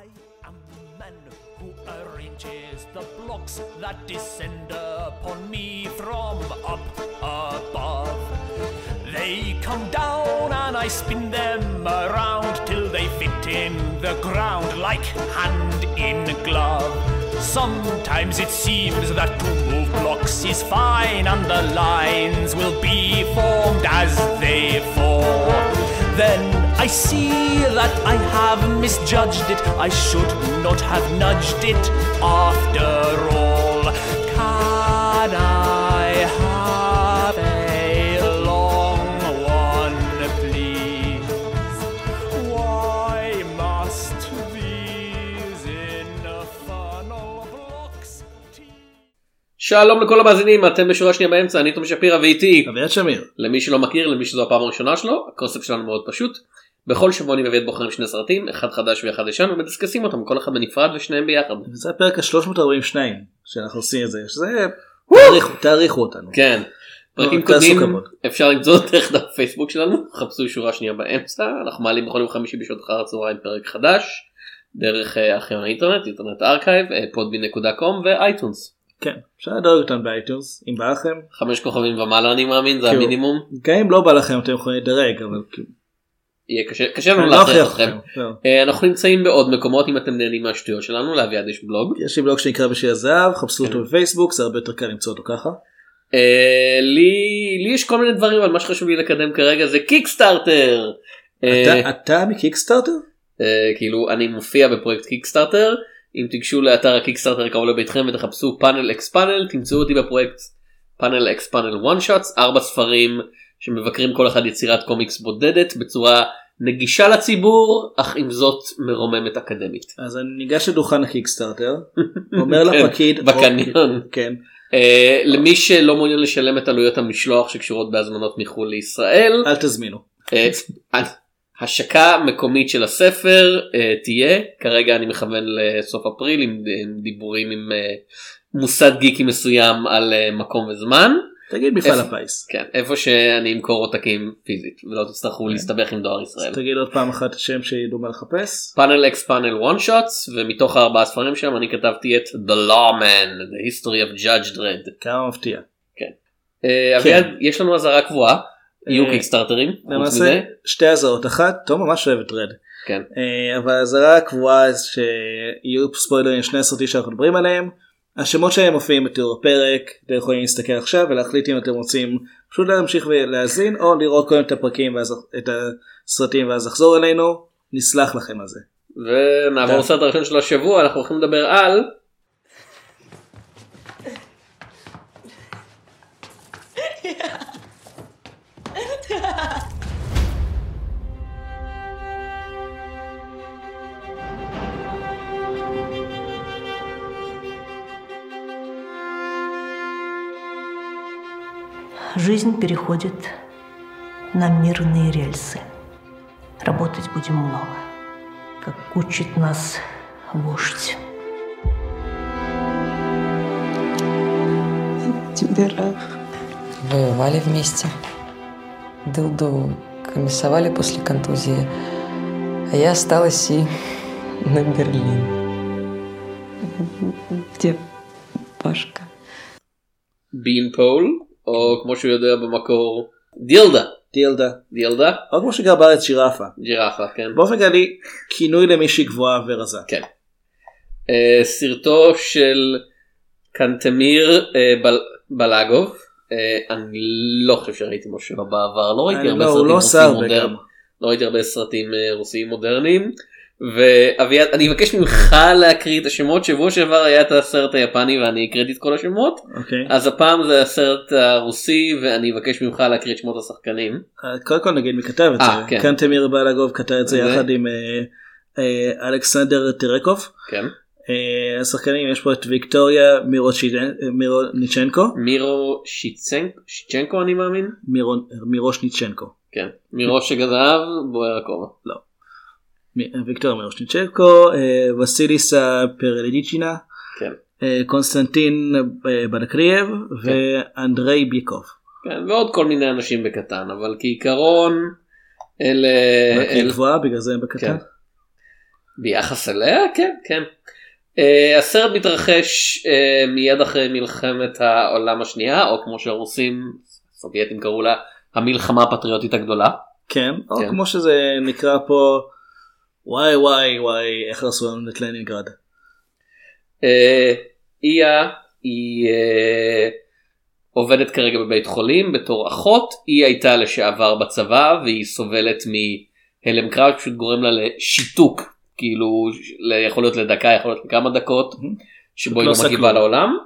I am the man who arranges the blocks that descend upon me from up above. They come down and I spin them around till they fit in the ground like hand in glove. Sometimes it seems that to move blocks is fine and the lines will be formed as they fall. Then I see that I have misjudged it. I should not have nudged it after all. שלום לכל המאזינים אתם בשורה שנייה באמצע אני תום שפירא ואיתי אביעד שמיר. למי שלא מכיר למי שזו הפעם הראשונה שלו הקונספט שלנו מאוד פשוט. בכל שבוע אני ואביעד בוחרים שני סרטים אחד חדש ואחד ישן ומדסקסים אותם כל אחד בנפרד ושניהם ביחד. זה הפרק ה-342 שאנחנו עושים את זה. שזה תעריכו אותנו. כן. פרקים תעשו קודמים. אפשר למצוא דרך דף פייסבוק שלנו חפשו שורה שנייה באמצע אנחנו מעלים בכל יום חמישי בשעות אחר הצהריים פרק חדש. דרך אה, ארכיון האינטרנט Internet Archive podby.com ו iTunes. כן. אפשר לדרג אותנו ב iTunes אם בא לכם. חמש כוכבים ומעלה אני מאמין זה כאילו, המינימום. גם אם לא בא לכם אתם יכולים לדרג אבל כאילו. יהיה קשה קשה לנו לא להכריח אתכם. לא. אה, אנחנו נמצאים בעוד מקומות אם אתם נהנים מהשטויות שלנו לאביעד יש בלוג. יש לי בלוג שנקרא בשביל הזהב חפשו כן. אותו בפייסבוק זה הרבה יותר קל למצוא אותו ככה. אה, לי יש כל מיני דברים אבל מה שחשוב לי לקדם כרגע זה קיקסטארטר. אה, אתה- אתה מקיקסטארטר? אה, כאילו אני מופיע בפרויקט קיקסטארטר אם תיגשו לאתר הקיקסטארטר קרוב לביתכם ותחפשו Panel x Panel תמצאו אותי בפרויקט Panel x Panel One Shots ארבע ספרים שמבקרים כל אחד יצירת קומיקס בודדת בצורה נגישה לציבור אך עם זאת מרוממת אקדמית. אז אני ניגש לדוכן הקיקסטארטר. אומר כן, לפקיד. בקניון. כן. אה, למי שלא מעוניין לשלם את עלויות המשלוח שקשורות בהזמנות מחו"ל לישראל אל תזמינו. השקה מקומית של הספר אה, תהיה כרגע אני מכוון לסוף אפריל עם עם דיבורים עם אה, מוסד גיקי מסוים על אה, מקום וזמן תגיד מפעל הפיס. כן איפה שאני אמכור עותקים פיזית ולא תצטרכו להסתבך עם דואר ישראל. תגיד עוד פעם אחת השם שידעו מה לחפש. Panel x Panel One Shots ומתוך הארבעה ספרים שם אני כתבתי את The Lawman The History of Judge Dredd. כמה מפתיע. אה, אביעד יש לנו אזהרה קבועה יהיו אה, קיקסטארטרים. למעשה. שתי אזהרות אחת תום ממש אוהב את דרד. כן. אה, אבל האזהרה הקבועה זה שיהיו ספוילרים לשני הסרטים שאנחנו מדברים עליהם. השמות שלהם מופיעים בתיאור הפרק אתם יכולים להסתכל עכשיו ולהחליט אם אתם רוצים פשוט להמשיך ולהאזין או לראות קודם את הפרקים ואז את הסרטים ואז לחזור אלינו נסלח לכם על זה. ונעבור. לסרט הראשון של השבוע אנחנו הולכים לדבר על Жизнь переходит на мирные рельсы. Работать будем много, как учит нас вождь. Тимбера. Воевали вместе. Дылду комиссовали после контузии. А я осталась и на Берлин. Где Пашка? בין פול או כמו שהוא יודע במקור דילדה דילדה. דילדה או כמו שגר בארץ שירפה. ג'ירפה כן. באופן כללי כינוי למישהי גבוהה ורזה. כן. אה, סרטו של קנטמיר אה, בל- בלאגוב אה, אני לא חושב שראיתי משהו בעבר לא ראיתי אני הרבה לא, הוא סרטים לא עושה רוסיים הרבה מודרניים. לא ראיתי הרבה סרטים אה, רוסיים מודרניים. ואביעד אני מבקש ממך להקריא את השמות שבוע שעבר היה את הסרט היפני ואני הקראתי את כל השמות אוקיי. אז הפעם זה הסרט הרוסי ואני אבקש ממך להקריא את שמות השחקנים. אה, קודם כל נגיד מי כתב את אה, זה. כן. קנטמיר בלגוב כתב את זה ו- יחד עם אה, אה, אלכסנדר טרקוב. כן. אה, השחקנים יש פה את ויקטוריה מירוניצ'נקו. מירו שיצנק- שיצ'נקו אני מאמין. מירו- מירושניצ'נקו. כן. מראש שגזב בוער הכובע. מ- ויקטוריה מירושניצ'נקו. אה, וסיליה פרלידיצ'ינה. כן. אה, קונסטנטין בנקריאב ואנדרי ביקוב. כן. ועוד כל מיני אנשים בקטן אבל כעיקרון אלה. היא גבוהה בגלל זה הם בקטן. כן. ביחס אליה כן כן. Uh, הסרט מתרחש uh, מיד אחרי מלחמת העולם השנייה או כמו שהרוסים הסובייטים קראו לה המלחמה הפטריוטית הגדולה. כן, או כן. כמו שזה נקרא פה וואי וואי וואי איך הרסו לנו את לנינגרד. אה, איה היא אה, עובדת כרגע בבית חולים בתור אחות היא הייתה לשעבר בצבא והיא סובלת מהלם קרב פשוט גורם לה לשיתוק כאילו יכול להיות לדקה יכול להיות לכמה דקות שבו היא לא לא מגיבה כלום. לעולם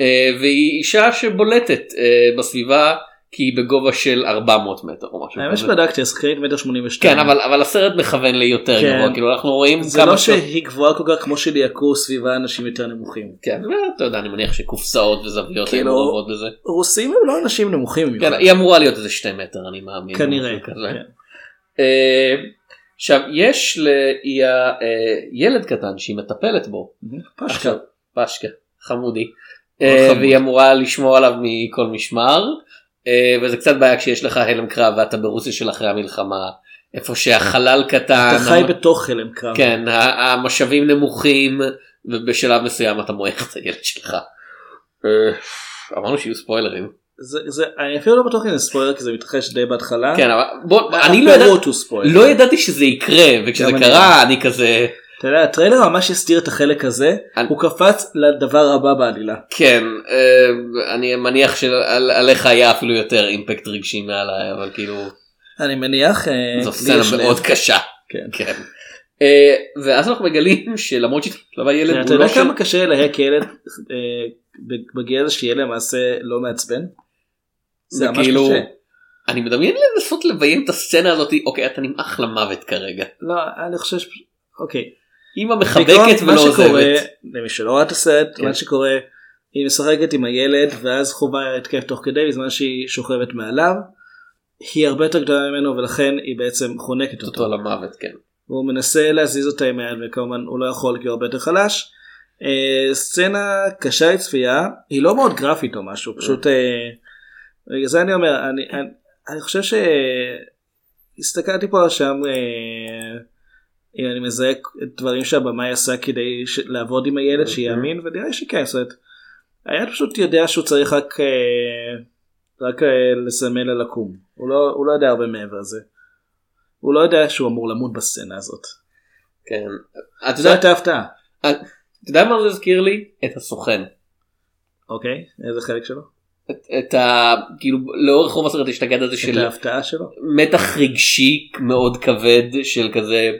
אה, והיא אישה שבולטת אה, בסביבה כי היא בגובה של 400 מטר או משהו האמת. שבדקתי השחקנית מטר שמונים ושתיים. כן אבל אבל הסרט מכוון ליותר כן. גבוה כאילו אנחנו רואים זה כמה לא שעות- שהיא גבוהה כל כך כמו שליעקו סביבה אנשים יותר נמוכים. כן, ואתה יודע, אני מניח שקופסאות וזוויות היו כאילו- מעורבות בזה. רוסים הם לא אנשים נמוכים כן. היא אמורה להיות איזה שתי מטר, אני מאמין. כנראה. כן. אה, עכשיו, יש לאיה אה, ילד קטן שהיא מטפלת בו. פשקה. פשקה, חמודי. אה. והיא אמורה לשמור עליו מכל משמר. אה, וזה קצת בעיה כשיש לך הלם קרב ואתה ברוסיה של אחרי המלחמה. איפה שהחלל קטן. אתה חי בתוך הלם קרב. כן, המשאבים נמוכים ובשלב מסוים אתה מועך את הילד שלך. אמרנו שיהיו ספוילרים. זה, זה, אני אפילו לא בטוח אם זה ספוילר כי זה מתרחש די בהתחלה. כן, אבל בוא, אני לא, ידע. לא ידעתי שזה יקרה וכשזה גם אני קרה אני כזה אתה יודע, הטריילר ממש הסתיר את החלק הזה, אני- הוא קפץ לדבר הבא בעלילה. כן אה, אני מניח שעליך היה אפילו יותר אימפקט רגשי מעליי אבל כאילו אני מניח, אה, זו סצנה. מאוד קשה. כן. כן. אה, ואז אנחנו מגלים שלמרות שהתלווה ילד אתה לא יודע. כמה קשה ללהק ילד בגיל הזה שיהיה למעשה לא מעצבן? זה ממש כאילו קשה. אני מדמיין לנסות לביים את הסצנה הזאת אוקיי אתה נמעך למוות כרגע. לא, אני חושב. אוקיי. אמא מחבקת ולא עוזבת. למי שלא ראה את הסרט, כן. מה שקורה, היא משחקת עם הילד ואז חווה התקף תוך כדי בזמן שהיא שוכבת מעליו. היא הרבה יותר גדולה ממנו ולכן היא בעצם חונקת אותו. אותו למוות כן. הוא מנסה להזיז אותה עם היד וכמובן הוא לא יכול כי הוא הרבה יותר חלש. אה, סצנה קשה לצפייה היא לא מאוד גרפית או משהו פשוט בגלל זה אני אומר אני, אני, אני חושב שהסתכלתי פה שם אה, אני מזהה דברים שהבמאי עשה כדי ש... לעבוד עם הילד שיאמין ונראה לי שכן זאת אומרת, הילד פשוט יודע שהוא צריך רק אה, רק אה, לסמל לה לקום הוא לא, הוא לא יודע הרבה מעבר לזה. הוא לא יודע שהוא אמור למות בסצנה הזאת. כן. אתה יודע- הייתה הפתעה. אתה יודע מה זה הזכיר לי? את הסוכן. אוקיי, איזה חלק שלו? את, את ה... כאילו לאורך רוב הסרט יש את הקטע הזה את של ההפתעה שלו? מתח רגשי מאוד כבד של כזה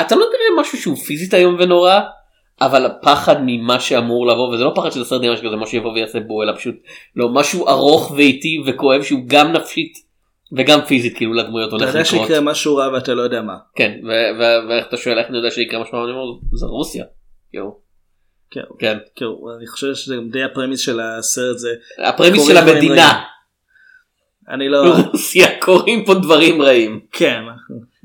אתה לא תראה משהו שהוא פיזית איום ונורא אבל הפחד ממה שאמור לבוא וזה לא פחד של הסרט נראה שכזה מה שיבוא ויעשה בו אלא פשוט לא משהו ארוך ואיטי וכואב שהוא גם נפשית וגם פיזית כאילו לדמויות אתה הולך יודע לקרות. שיקרה משהו רע ואתה לא יודע מה. כן ואיך אתה שואל איך אני יודע שיקרה משהו אני אומר זה רוסיה. כאילו, כן. כן. כאילו, אני חושב שזה גם די הפרמיס של הסרט זה. הפרמיס של המדינה. אני לא... רוסיה קוראים פה דברים רעים. כן.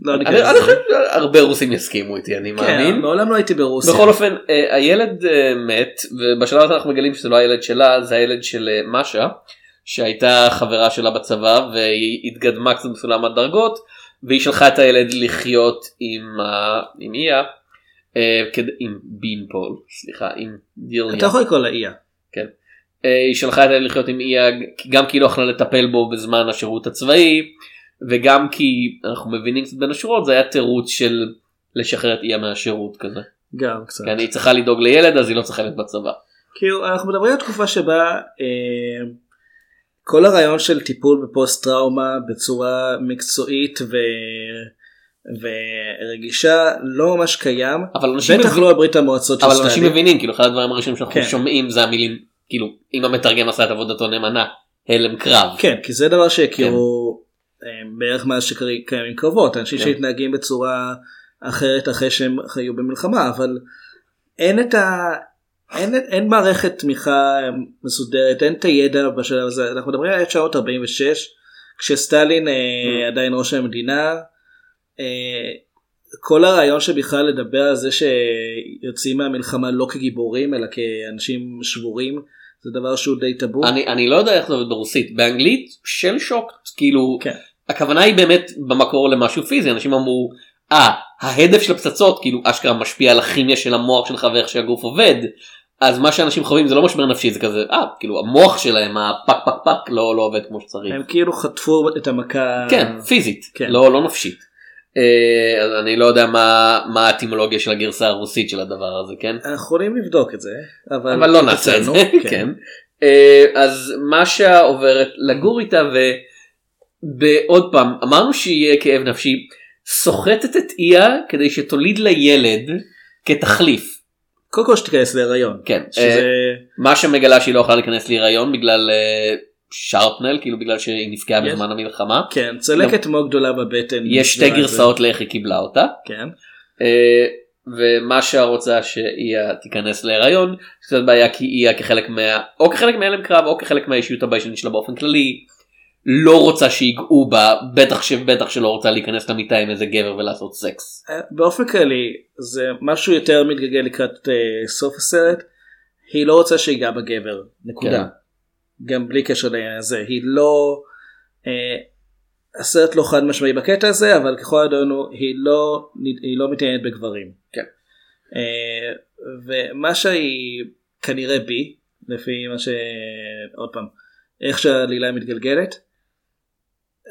לא אני אני לזה. חושב שהרבה רוסים יסכימו איתי אני מאמין. כן, מעולם לא הייתי ברוסיה. בכל אופן אה, הילד אה, מת ובשלב הזה אנחנו מגלים שזה לא הילד שלה זה הילד של אה, משה שהייתה חברה שלה בצבא והיא התקדמה קצת בסולם הדרגות והיא שלחה את הילד לחיות עם ה- עם איה עם בין פול סליחה עם דיליה. אתה יכול לקרוא לה איה. אה, היא שלחה את הילד לחיות עם איה גם כי היא לא יכלה לטפל בו בזמן השירות הצבאי וגם כי אנחנו מבינים קצת בין השורות זה היה תירוץ של לשחרר את איה מהשירות כזה. גם קצת. כי אני צריכה לדאוג לילד אז היא לא צריכה להיות בצבא. כאילו אנחנו מדברים על תקופה שבה אה, כל הרעיון של טיפול בפוסט טראומה בצורה מקצועית ו... ורגישה לא ממש קיים. אבל אנשים, בטח מבין, לא בברית המועצות אבל אנשים. מבינים כאילו אחד הדברים הראשונים שאנחנו כן. שומעים זה המילים כאילו אם המתרגם עשה את עבודתו נאמנה הלם קרב. כן כי זה דבר שהכירו אה, בערך מאז שקיימים קרבות אנשים כן. שהתנהגים בצורה אחרת אחרי שהם חיו במלחמה אבל אין את ה... אין, אין מערכת תמיכה מסודרת אין את הידע בשלב הזה אנחנו מדברים על 1946 כשסטלין אה, עדיין ראש המדינה אה, כל הרעיון שבכלל לדבר על זה שיוצאים מהמלחמה לא כגיבורים אלא כאנשים שבורים זה דבר שהוא די טאבו. אני, אני לא יודע איך זה עובד ברוסית באנגלית של שוק כאילו כן. הכוונה היא באמת במקור למשהו פיזי אנשים אמרו אה ההדף של הפצצות כאילו אשכרה משפיע על הכימיה של המוח שלך ואיך שהגוף עובד. אז מה שאנשים חווים זה לא משבר נפשי זה כזה אה כאילו המוח שלהם הפק פק פק לא לא עובד כמו שצריך. הם כאילו חטפו את המכה. כן פיזית כן. לא לא נפשית. אה, אז אני לא יודע מה מה האטימולוגיה של הגרסה הרוסית של הדבר הזה כן. אנחנו יכולים לבדוק את זה. אבל, אבל לא נעשה את זה, אצלנו, כן. אה, אז משה עוברת לגור איתה ועוד פעם אמרנו שיהיה כאב נפשי סוחטת את איה כדי שתוליד לה ילד כתחליף. קודם כל שתיכנס להיריון. כן. שזה... משה מגלה שהיא לא יכולה להיכנס להיריון בגלל אה, שרפנל כאילו בגלל שהיא נפגעה יש- בזמן המלחמה. כן, צלקת מאוד גדולה בבטן. יש שתי. גרסאות לאיך היא קיבלה אותה. כן. אה, ומשה רוצה שאיה תיכנס להיריון קצת בעיה כי איה כחלק מה או כחלק מהלם קרב או כחלק מהאישיות הביישנית שלה באופן כללי לא רוצה שיגעו בה בטח שבטח שלא רוצה להיכנס למיטה עם איזה גבר ולעשות סקס. אה, באופן כללי זה משהו יותר מתגלגל לקראת אה, סוף הסרט. היא לא רוצה שיגע בגבר. נקודה. גם בלי קשר לעניין הזה. היא לא... אה, הסרט לא חד משמעי בקטע הזה אבל ככל הידענו היא לא היא לא מתעניינת בגברים. כן. אה, ומה שהיא כנראה בי לפי מה ש... עוד פעם איך שהעלילה מתגלגלת.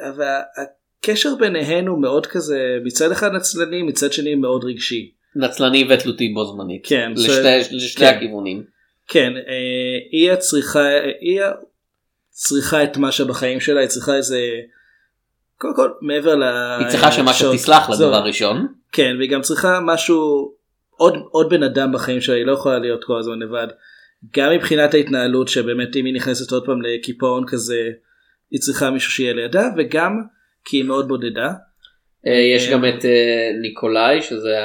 אבל הקשר ביניהן הוא מאוד כזה מצד אחד נצלני מצד שני מאוד רגשי. נצלני ותלותי בו זמנית. כן, לשתי, זה- לשני כן. הכיוונים. כן, אה, היא צריכה, היא צריכה את מה שבחיים שלה, היא צריכה איזה, קודם כל מעבר ל... היא צריכה שמשה שעות- תסלח לה זהו. דבר ראשון. כן, והיא גם צריכה משהו, עוד, עוד בן אדם בחיים שלה, היא לא יכולה להיות כל הזמן לבד. גם מבחינת ההתנהלות שבאמת אם היא נכנסת עוד פעם לקיפאון כזה, היא צריכה מישהו שיהיה לידה, וגם כי היא מאוד בודדה. אה, יש גם את אה, ניקולאי שזה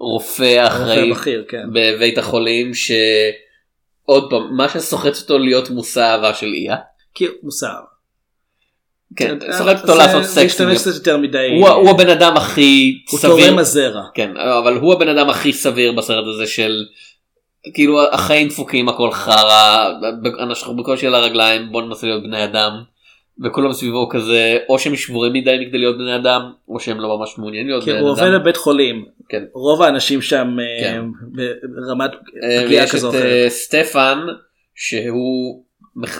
הרופא האחראי כן. בבית החולים שעוד פעם מה שסוחט אותו להיות מושא אהבה של איה. כי הוא מוסר. כן, זה- סוחט אותו זה- לעשות זה סקס. משתמש קצת יותר מדי. הוא, הוא הבן אדם הכי הוא סביר. תורם הזרע. כן, אבל הוא הבן אדם הכי סביר בסרט הזה של כאילו החיים דפוקים הכל חרא אנחנו בקושי על הרגליים בוא ננסה להיות בני אדם וכולם סביבו כזה או שהם שבורים מדי מכדי להיות בני אדם או שהם לא ממש מעוניינים להיות כן, בני הוא אדם. עובד בבית חולים. כן. רוב האנשים שם אה, כן. ברמת אה, פגיעה ויש כזו או את. אה, סטפן שהוא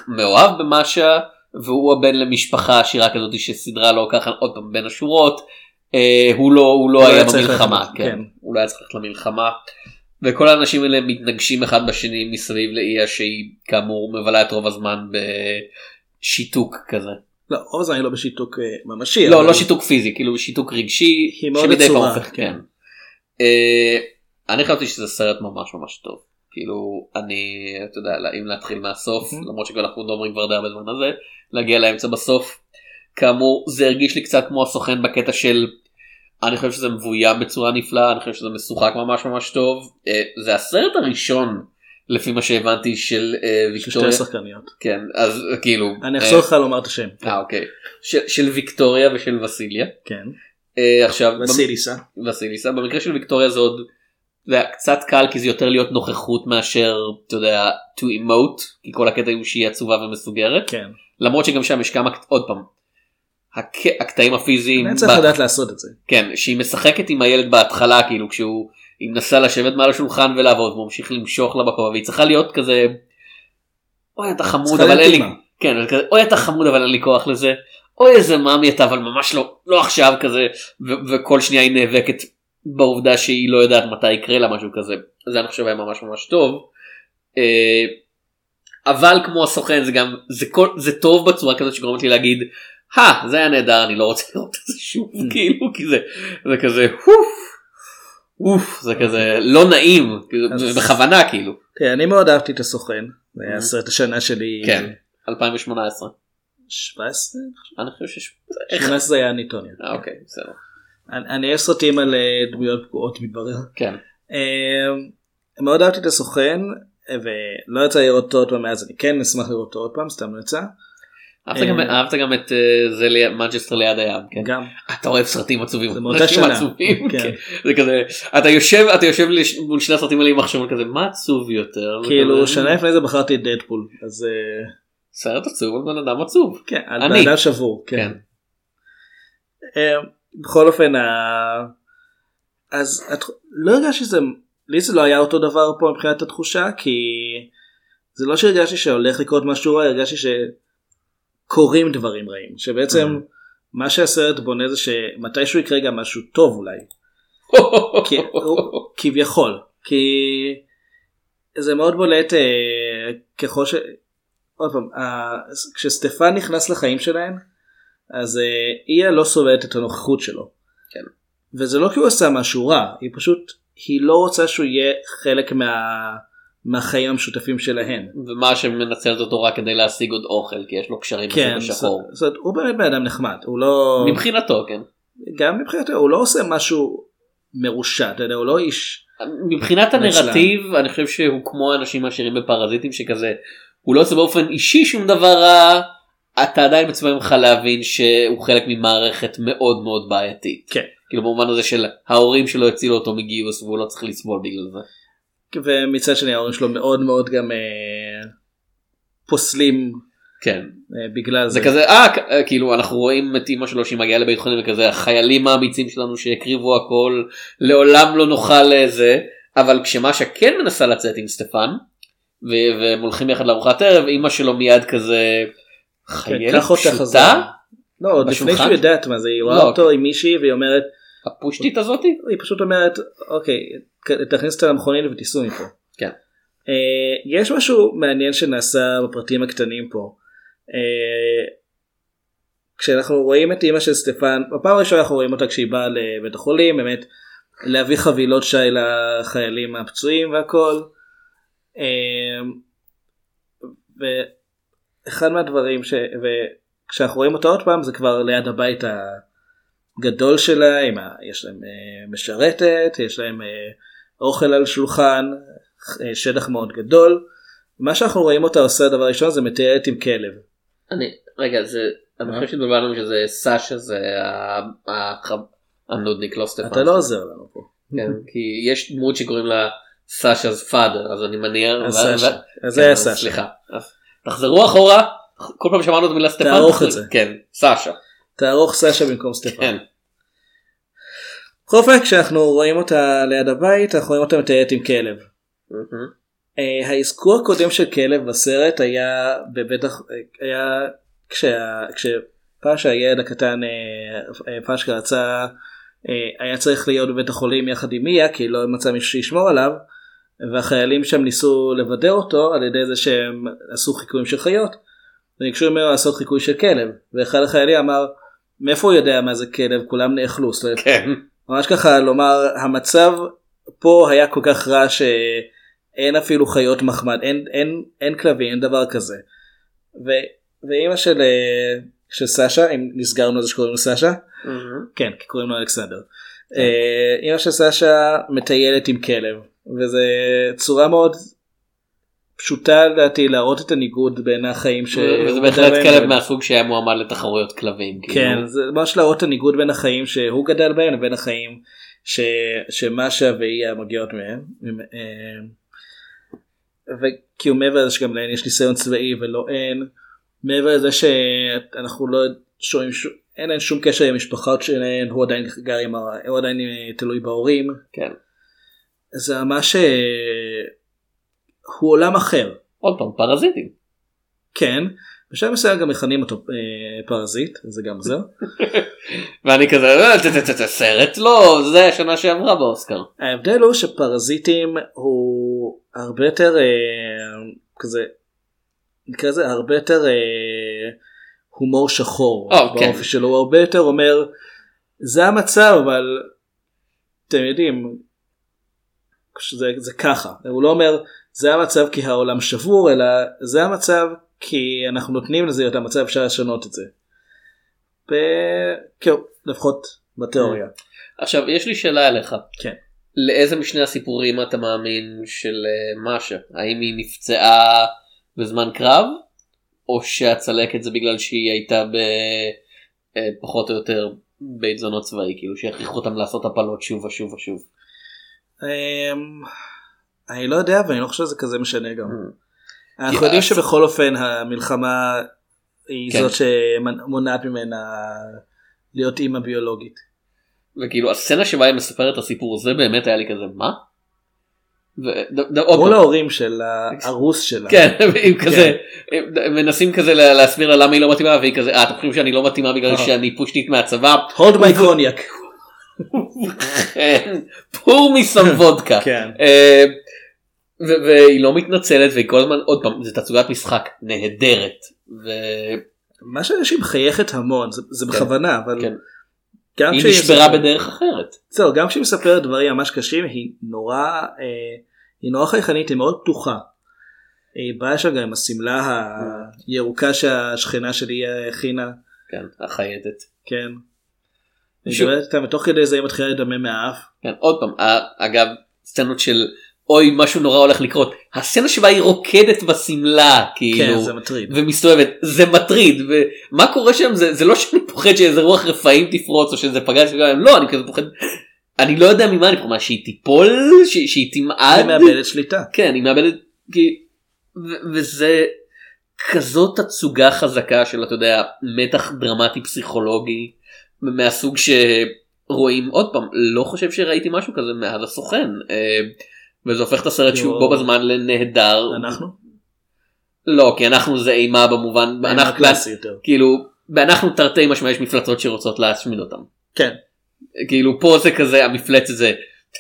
מאוהב במאשה והוא הבן למשפחה עשירה כזאת שסידרה לו ככה עוד פעם בין השורות אה, הוא לא הוא לא הוא לא היה במלחמה כן. כן. הוא לא היה צריך ללכת למלחמה. וכל האנשים האלה מתנגשים אחד בשני מסביב לאיה שהיא כאמור מבלה את רוב הזמן בשיתוק כזה. לא, הזמן היא לא בשיתוק אה, ממשי. לא אבל- לא שיתוק פיזי כאילו שיתוק רגשי היא מאוד הופך- כן. כן. אה, אני חשבתי שזה סרט ממש ממש טוב כאילו אני אתה יודע אם להתחיל מהסוף Mhm. למרות שכל אנחנו מדברים כבר די הרבה זמן הזה להגיע לאמצע בסוף. כאמור זה הרגיש לי קצת כמו הסוכן בקטע של אני חושב שזה מבוים בצורה נפלאה אני חושב שזה משוחק ממש ממש טוב אה, זה הסרט הראשון לפי מה שהבנתי של אה, של שתי ויקטוריה שחקניות. כן אז כאילו אני אה, אחזור לך לומר את השם. אה אוקיי של, של ויקטוריה ושל וסיליה כן. אה, עכשיו וסיליסה. וסיליסה במקרה של ויקטוריה זה עוד זה היה קצת קל כי זה יותר להיות נוכחות מאשר אתה יודע to emote כי כל הקטע הוא שהיא עצובה ומסוגרת כן. למרות שגם שם יש כמה עוד פעם. הק... הקטעים הפיזיים אני צריך לדעת לעשות את זה. כן שהיא משחקת עם הילד בהתחלה כאילו כשהוא היא מנסה לשבת מעל השולחן ולעבוד והוא ממשיך למשוך לה בכובע והיא צריכה להיות כזה. אוי אתה חמוד אבל אין לי. כן כזה, אוי אתה חמוד אבל אין לי כוח לזה אוי איזה מאמי אתה אבל ממש לא לא עכשיו כזה ו- וכל שנייה היא נאבקת בעובדה שהיא לא יודעת מתי יקרה לה משהו כזה זה אני חושב היה ממש ממש טוב. אה, אבל כמו הסוכן זה גם זה כל זה טוב בצורה כזאת שגורמת לי להגיד "הא, זה היה נהדר אני לא רוצה לראות את זה שוב כאילו כי זה זה כזה אוף זה כזה לא נעים כאילו, בכוונה כאילו תראה, אני מאוד אהבתי את הסוכן. זה היה. סרט השנה שלי. כן 2018 17? אני חושב ש... 18 זה היה ניטוניה. אה, אוקיי בסדר אני אוהב סרטים על אה, דמויות פגועות מתברר. כן אה, מאוד אהבתי את הסוכן ולא יצא לראות אותו עוד פעם מאז אני כן אשמח לראות אותו עוד פעם סתם לא יצא. אהבת גם- אה, אהבת גם את אה, זה ליד- מנצ'סטר ליד הים כן גם אתה אוהב סרטים עצובים זה מאותה שנה. עצובים כן. כן. זה כזה אתה יושב אתה יושב מול שני הסרטים האלה עם מחשב כזה מה עצוב יותר כאילו וכזה, שנה לפני זה בחרתי את דדפול אז אה, סרט עצוב על בן אדם עצוב כן על אני. בן אדם שבור כן כן. אה, בכל אופן אז את לא הרגשתי שזה לי זה לא היה אותו דבר פה מבחינת התחושה כי זה לא שהרגשתי שהולך לקרות משהו רע הרגשתי שקורים דברים רעים שבעצם מה שהסרט בונה זה שמתישהו יקרה גם משהו טוב אולי כי, כביכול כי זה מאוד בולט אה, ככל ש... עוד פעם, אה, כשסטפן נכנס לחיים שלהם אז אה, איה לא סובלת את הנוכחות שלו. כן. וזה לא כי הוא עשה משהו רע היא פשוט היא לא רוצה שהוא יהיה חלק מה... מהחיים המשותפים שלהם. ומה שמנצלת אותו רק כדי להשיג עוד אוכל כי יש לו קשרים כן, בשוק השחור. זאת- זאת, הוא באמת בן אדם נחמד הוא לא מבחינתו כן. גם מבחינתו הוא לא עושה משהו מרושע אתה יודע הוא לא איש מבחינת נצלן. הנרטיב אני חושב שהוא כמו האנשים העשירים בפרזיטים שכזה הוא לא עושה באופן אישי שום דבר רע אתה עדיין מצפה ממך להבין שהוא חלק ממערכת מאוד מאוד בעייתית. כן. כאילו במובן הזה של ההורים שלו הצילו אותו מגיוס והוא לא צריך לסבול בגלל זה. ומצד שני ההורים שלו מאוד מאוד גם אה, פוסלים כן. אה, בגלל זה זה. כזה אה אה, כאילו אנחנו רואים את אמא שלו שהיא מגיעה לבית חולים וכזה החיילים האמיצים שלנו שהקריבו הכל לעולם לא נוכל לזה אבל כשמשה כן מנסה לצאת עם סטפן ו- והם הולכים יחד לארוחת ערב אמא שלו מיד כזה כן, חיילת פשוטה. לא, עוד לפני? שהיא יודעת מה זה, היא רואה לא, אותו עם מישהי והיא אומרת, הפושטית הזאתי היא פשוט אומרת, אוקיי, תכניס אותה למכונית ותיסעו מפה. כן. אה, יש משהו מעניין שנעשה בפרטים הקטנים פה. אה, כשאנחנו רואים את אימא של סטפן, בפעם הראשונה אנחנו רואים אותה כשהיא באה לבית החולים, באמת להביא חבילות שי לחיילים הפצועים והכל. אה, ואחד מהדברים ש... וכשאנחנו רואים אותה עוד פעם זה כבר ליד הבית הגדול שלה, עם ה... יש להם אה, משרתת, יש להם אה, אוכל על שולחן, אה, שטח מאוד גדול. מה שאנחנו רואים אותה עושה הדבר הראשון זה מטיילת עם כלב. אני רגע זה אני? חושב שהתבלבלנו שזה סאשה זה הנודניק לא סטפן. אתה לא עוזר לנו פה. כן, כי יש דמות שקוראים לה סאשה's father אז אני מניח. אז סאשה. אז כן, זה היה אז סאשה. סליחה. תחזרו אחורה כל פעם שמענו את המילה סטפן. תערוך את זה. כן סאשה. תערוך סאשה במקום סטפן. כן. בכל אופן כשאנחנו רואים אותה ליד הבית אנחנו רואים אותה מטיילת עם כלב. מהמם. אה, האזכור הקודם של כלב בסרט היה בבטח היה כשה, כשפאשה הילד הקטן אה, אה, פשקה רצה אה, היה צריך להיות בבית החולים יחד עם מיה כי לא מצא מישהו שישמור עליו והחיילים שם ניסו לוודא אותו על ידי זה שהם עשו חיקויים של חיות. וביקשו ממנו לעשות חיקוי של כלב ואחד החיילים אמר מאיפה הוא יודע מה זה כלב כולם נאכלו. כן. ממש ככה לומר המצב פה היה כל כך רע שאין אפילו חיות מחמד אין אין אין כלבים אין דבר כזה. ו, ואימא של אה, של סאשה אם נסגרנו על זה שקוראים לו סאשה מהמם. כן כי קוראים לו אלכסנדר. אה, אימא של סאשה מטיילת עם כלב וזה צורה מאוד פשוטה לדעתי להראות את הניגוד בין החיים ש... וזה בהחלט כלב מהסוג שהיה מועמד לתחרויות כלבים. כאילו. כן זה ממש להראות את הניגוד בין החיים שהוא גדל בהם לבין החיים ש... שמשה ואיה מגיעות מהם. אה, וכי הוא מעבר לזה שגם להן יש ניסיון צבאי ולא אין. מעבר לזה שאנחנו לא שומעים שום אין להם שום קשר עם משפחות שלהן הוא עדיין גר עם ה... הוא עדיין אה, תלוי בהורים. כן. זה ממש אה, הוא עולם אחר. עוד פעם פרזיטים. כן. בשלב מסוים גם מכנים אותו אה, פרזיט זה גם עוזר. ואני כזה "אה, סרט לא זה השנה שעברה באוסקר. ההבדל הוא שפרזיטים הוא הרבה יותר אה, כזה נקרא לזה הרבה יותר הומור שחור או, כן. באופי שלו הוא הרבה יותר אומר זה המצב אבל אתם יודעים זה ככה הוא לא אומר זה המצב כי העולם שבור אלא זה המצב כי אנחנו נותנים לזה להיות המצב אפשר לשנות את זה. ו- כן, לפחות בתיאוריה. עכשיו יש לי שאלה אליך. כן. לאיזה משני הסיפורים אתה מאמין של אה, משה? האם היא נפצעה בזמן קרב או שהצלקת זה בגלל שהיא הייתה ב... אה, פחות או יותר בית זונות צבאי כאילו שהכריחו אותם לעשות הפלות שוב ושוב ושוב. אני לא יודע ואני לא חושב שזה כזה משנה גם. Mm. אנחנו יודעים שבכל אופן המלחמה היא כן. זאת שמונעת ממנה להיות אימא ביולוגית. וכאילו הסצנה שבה היא מספרת את הסיפור הזה באמת היה לי כזה מה? פעם, ההורים של הארוס שלה. כן, עם כזה, הם מנסים כזה לה- להסביר לה למה היא לא מתאימה והיא כזה, אה אתם חושבים שאני לא מתאימה בגלל אה. שאני פושטית מהצבא? hold my cognac. פור מסם וודקה. כן. אה, והיא לא מתנצלת והיא כל הזמן עוד פעם זה תצוגת משחק נהדרת. ו- מה שאנשים מחייכת המון זה, זה בכוונה אבל כן. גם היא נשברה מספרת- בדרך אחרת. זהו, גם כשהיא מספרת דברים ממש קשים היא נורא אה, היא נורא חייכנית היא מאוד פתוחה. היא באה שם גם עם השמלה הירוקה שהשכנה שלי הכינה כן, החייטת. כן. היא שוב- מדברת איתה ותוך כדי זה היא מתחילה לדמם מהאף. כן, עוד פעם, ה- אגב, סצנות של אוי משהו נורא הולך לקרות, הסצנה שבה היא רוקדת בשמלה, כאילו, כן זה מטריד. ומסתובבת, זה מטריד, ומה קורה שם, זה, זה לא שאני פוחד שאיזה רוח רפאים תפרוץ, או שזה פגש, לא, אני כזה פוחד, אני לא יודע ממה אני פוחד, מה, שהיא תיפול, ש, שהיא תמעד, היא מאבדת שליטה. כן, היא מאבדת, כי, ו- וזה כזאת תצוגה חזקה של, אתה יודע, מתח דרמטי פסיכולוגי, מהסוג שרואים, עוד פעם, לא חושב שראיתי משהו כזה מאז הסוכן, אה, וזה הופך את הסרט. שהוא בו בזמן לנהדר. אנחנו? לא, כי אנחנו זה אימה במובן, אנחנו אנחנו, קלאסי יותר. כאילו, אנחנו תרתי משמע יש מפלצות שרוצות להשמיד אותם. כן. כאילו פה זה כזה המפלצת זה